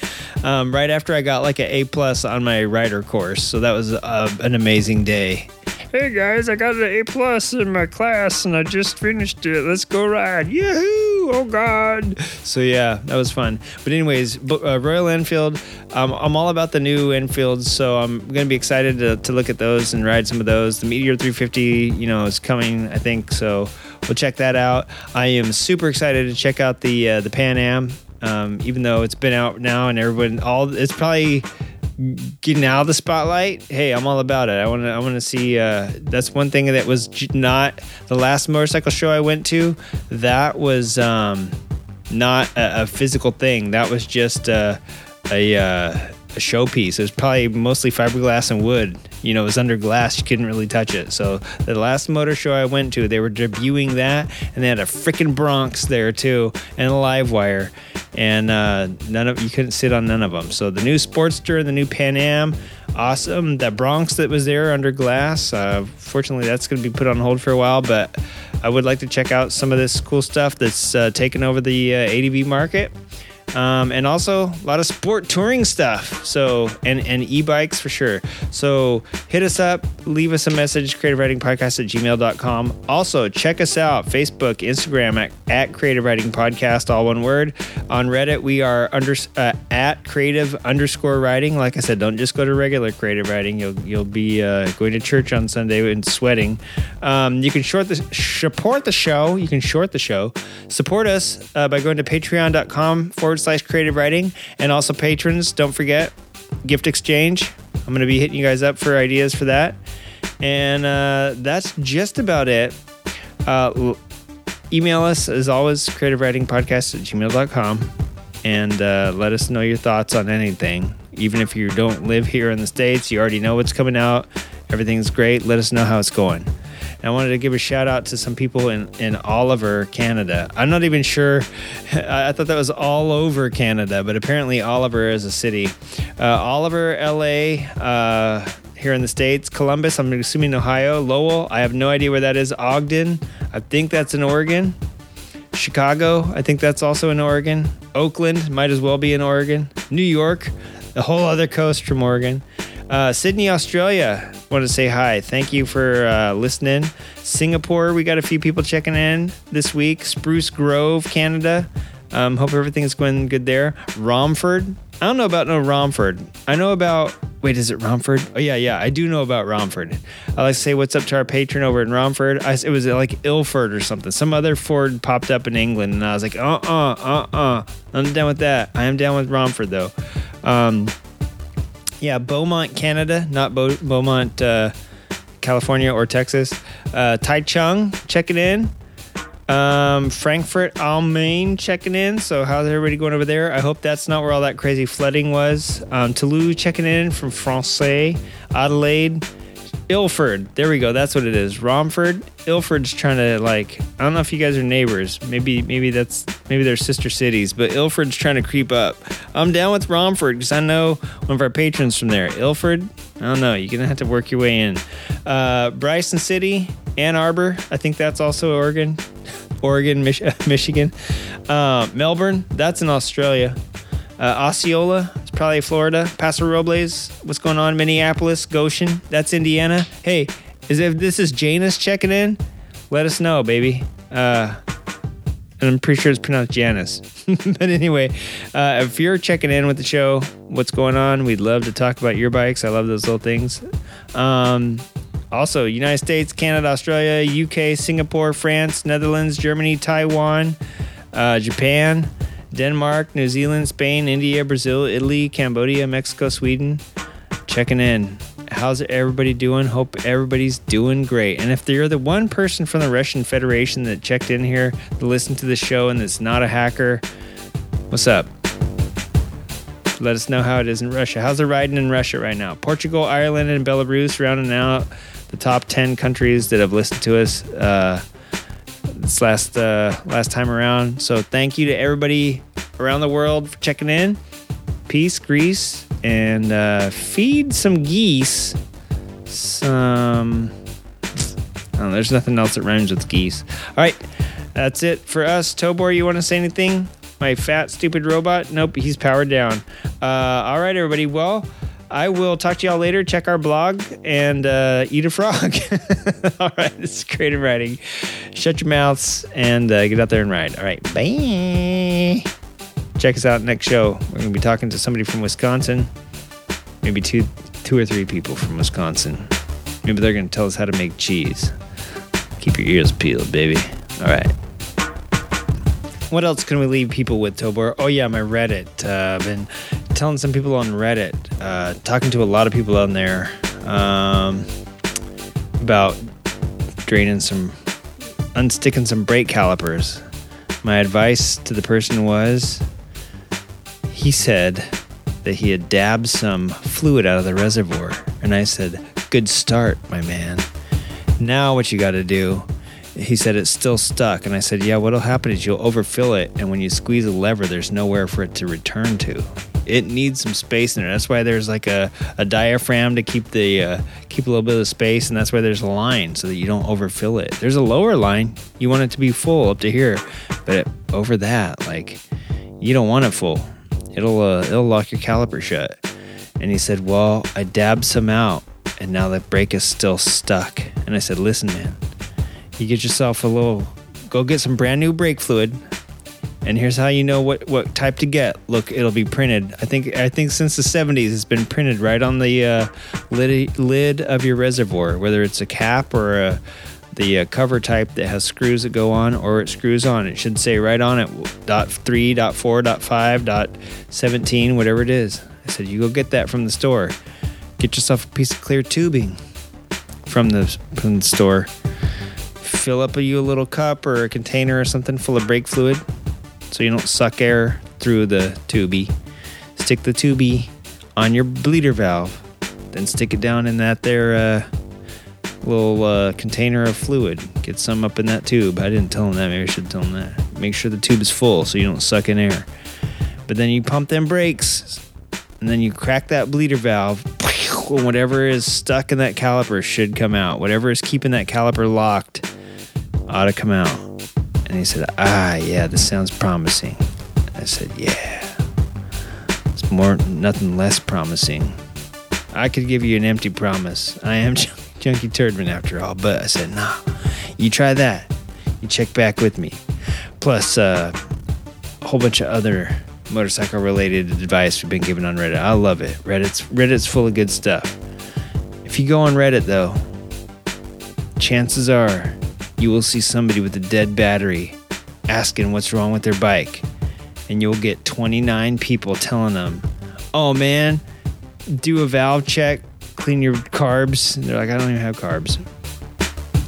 Um, right after I got like an A plus on my rider course, so that was uh, an amazing day. Hey guys, I got an A plus in my class and I just finished it. Let's go ride! Yahoo! Oh God! So yeah, that was fun. But anyways, uh, Royal Enfield. Um, I'm all about the new Enfields, so I'm gonna be excited to, to look at those and ride some of those. The Meteor 350, you know, is coming. I think so. We'll check that out. I am super excited to check out the uh, the Pan Am. Um, even though it's been out now and everyone all it's probably getting out of the spotlight, hey, I'm all about it. I want to I want to see. Uh, that's one thing that was not the last motorcycle show I went to. That was um, not a, a, physical thing. That was just a a, uh, a showpiece. It was probably mostly fiberglass and wood. You know, it was under glass. You couldn't really touch it. So the last motor show I went to, they were debuting that, and they had a freaking Bronx there too, and a live wire and uh, none of you couldn't sit on none of them. So the new Sportster, the new Pan Am, awesome. That Bronx that was there under glass. Uh, fortunately, that's going to be put on hold for a while, but I would like to check out some of this cool stuff that's uh, taken over the uh, ADV market. Um, and also a lot of sport touring stuff. So and and e-bikes for sure. So hit us up, leave us a message, creative riding podcast at gmail.com. Also check us out, Facebook, Instagram at, at creative riding podcast, all one word. On Reddit, we are under uh, at creative underscore riding. Like I said, don't just go to regular creative writing. You'll you'll be uh, going to church on Sunday and sweating. Um, you can short the support the show. You can short the show. Support us uh, by going to patreon.com forward slash creative riding. And also, patrons, don't forget gift exchange. I'm going to be hitting you guys up for ideas for that. And uh, that's just about it. Uh, email us as always, creative riding podcast at gmail.com. And uh, let us know your thoughts on anything. Even if you don't live here in the States, you already know what's coming out. Everything's great. Let us know how it's going. And I wanted to give a shout out to some people in, in Oliver, Canada. I'm not even sure. I thought that was all over Canada, but apparently Oliver is a city. Uh, Oliver, LA. Uh, here in the States. Columbus, I'm assuming Ohio. Lowell, I have no idea where that is. Ogden, I think that's in Oregon. Chicago, I think that's also in Oregon. Oakland, might as well be in Oregon. New York, the whole other coast from Oregon. Uh, Sydney, Australia, want to say hi. Thank you for uh, listening. Singapore, we got a few people checking in this week. Spruce Grove, Canada. Um, hope everything's going good there. Romford, I don't know about no Romford. I know about. Wait, is it Romford? Oh yeah, yeah. I do know about Romford. I like to say what's up to our patron over in Romford. I, it was like Ilford or something. Some other Ford popped up in England, and I was like, uh, uh, uh, uh. I'm down with that. I am down with Romford though. Um, yeah, Beaumont, Canada, not Beau- Beaumont, uh, California or Texas. Uh, Taichung checking in. Um, Frankfurt am Main checking in. So how's everybody going over there? I hope that's not where all that crazy flooding was. Um, Toulouse checking in from Francais. Adelaide. Ilford. There we go. That's what it is. Romford. Ilford's trying to like. I don't know if you guys are neighbors. Maybe maybe that's maybe they're sister cities. But Ilford's trying to creep up. I'm down with Romford because I know one of our patrons from there. Ilford. I don't know. You're gonna have to work your way in. Uh, Bryson City, Ann Arbor. I think that's also Oregon. Oregon, Mich- Michigan. Uh, Melbourne. That's in Australia. Uh, Osceola, probably Florida. Paso Robles, what's going on? Minneapolis, Goshen, that's Indiana. Hey, is if this is Janus checking in, let us know, baby. Uh, and I'm pretty sure it's pronounced Janus. but anyway, uh, if you're checking in with the show, what's going on? We'd love to talk about your bikes. I love those little things. Um, also, United States, Canada, Australia, UK, Singapore, France, Netherlands, Germany, Taiwan, uh, Japan, Denmark, New Zealand, Spain, India, Brazil, Italy, Cambodia, Mexico, Sweden. Checking in. How's everybody doing? Hope everybody's doing great. And if you're the one person from the Russian Federation that checked in here to listen to the show and that's not a hacker, what's up? Let us know how it is in Russia. How's it riding in Russia right now? Portugal, Ireland, and Belarus rounding out the top 10 countries that have listened to us uh, this last uh, last time around. So thank you to everybody around the world for checking in. Peace, grease, and uh, feed some geese. Some. Oh, there's nothing else that rhymes with geese. All right, that's it for us. Tobor, you want to say anything? My fat, stupid robot? Nope, he's powered down. Uh, all right, everybody. Well, I will talk to y'all later. Check our blog and uh, eat a frog. all right, this is creative riding. Shut your mouths and uh, get out there and ride. All right, bye. Check us out next show. We're going to be talking to somebody from Wisconsin. Maybe two, two or three people from Wisconsin. Maybe they're going to tell us how to make cheese. Keep your ears peeled, baby. All right. What else can we leave people with, Tobor? Oh yeah, my Reddit. Uh, I've been telling some people on Reddit, uh, talking to a lot of people on there um, about draining some, unsticking some brake calipers. My advice to the person was, he said that he had dabbed some fluid out of the reservoir, and I said, "Good start, my man." Now what you got to do he said it's still stuck. And i said yeah what'll happen is you'll overfill it and when you squeeze a lever there's nowhere for it to return to. It needs some space in there. That's why there's like a, a diaphragm to keep the uh, keep a little bit of space and that's why there's a line so that you don't overfill it. There's a lower line. You want it to be full up to here but over that like you don't want it full. It'll uh, it'll lock your caliper shut. And he said well i dabbed some out and now the brake is still stuck. And i said listen man you get yourself a little go get some brand new brake fluid. And here's how you know what, what type to get. Look it'll be printed. I think i think since the 70s it's been printed right on the uh, lid, lid of your reservoir whether it's a cap or a, the uh, cover type that has screws that go on or it screws on. It should say right on it dot 3 dot 4 dot 5 dot 17 whatever it is. I said you go get that from the store. Get yourself a piece of clear tubing from the, from the store fill up a you a little cup or a container or something full of brake fluid so you don't suck air through the tubey. Stick the tubey on your bleeder valve, then stick it down in that there uh, little uh, container of fluid. Get some up in that tube. I didn't tell him that. Maybe I should tell him that. Make sure the tube is full so you don't suck in air. But then you pump them brakes, and then you crack that bleeder valve, whatever is stuck in that caliper should come out. Whatever is keeping that caliper locked ought to come out. And he said, Ah, yeah, this sounds promising. I said, Yeah. It's more, nothing less promising. I could give you an empty promise. I am Junkie Turdman after all, but I said, Nah, you try that. You check back with me. Plus, uh, a whole bunch of other motorcycle related advice we've been given on Reddit. I love it. Reddit's Reddit's full of good stuff. If you go on Reddit though, chances are you will see somebody with a dead battery asking what's wrong with their bike. And you'll get 29 people telling them, "Oh man, do a valve check, clean your carbs." And they're like, "I don't even have carbs."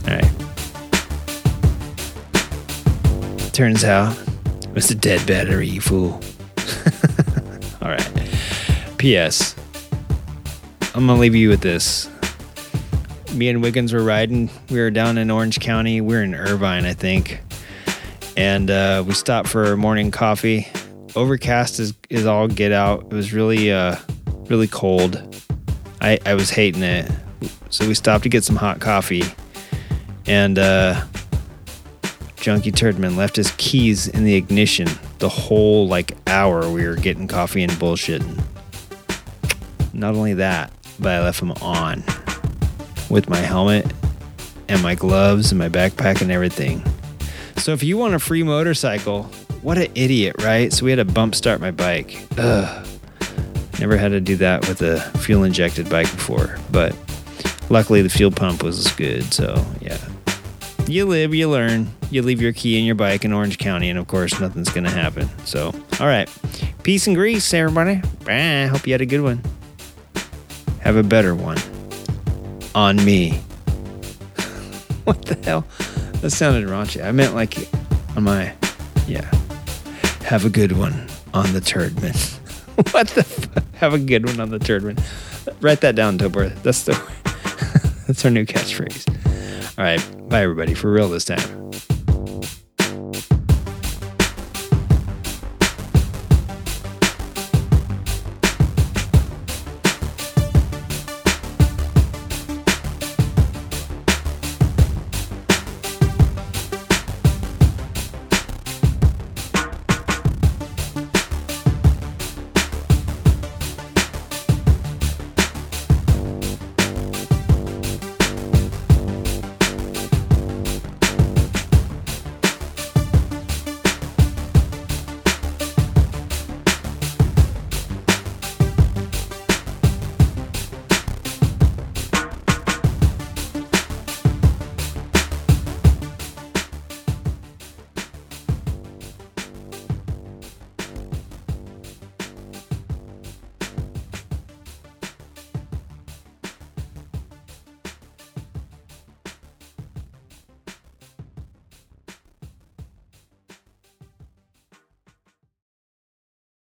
All right. Turns out it was a dead battery, you fool. All right. P.S. I'm gonna leave you with this. Me and Wiggins were riding. We were down in Orange County. We are in Irvine, I think, and uh, we stopped for morning coffee. Overcast is is all get out. It was really uh, really cold. I I was hating it, so we stopped to get some hot coffee, and uh, Junkie Turdman left his keys in the ignition the whole like hour we were getting coffee and bullshitting. Not only that, but I left them on with my helmet and my gloves and my backpack and everything. So if you want a free motorcycle, what an idiot, right? So we had to bump start my bike. Ugh. Never had to do that with a fuel injected bike before, but luckily the fuel pump was good. So yeah, you live, you learn. You leave your key in your bike in Orange County, and of course, nothing's to happen. So, all right. Peace and grease, everybody. Bye. Hope you had a good one. Have a better one. On me. what the hell? That sounded raunchy. I meant like on my. Yeah. Have a good one on the Turdman. what the? Have a good one on the Turdman. Write that down, Tobor. That's the. That's our new catchphrase. All right. Bye, everybody. For real this time.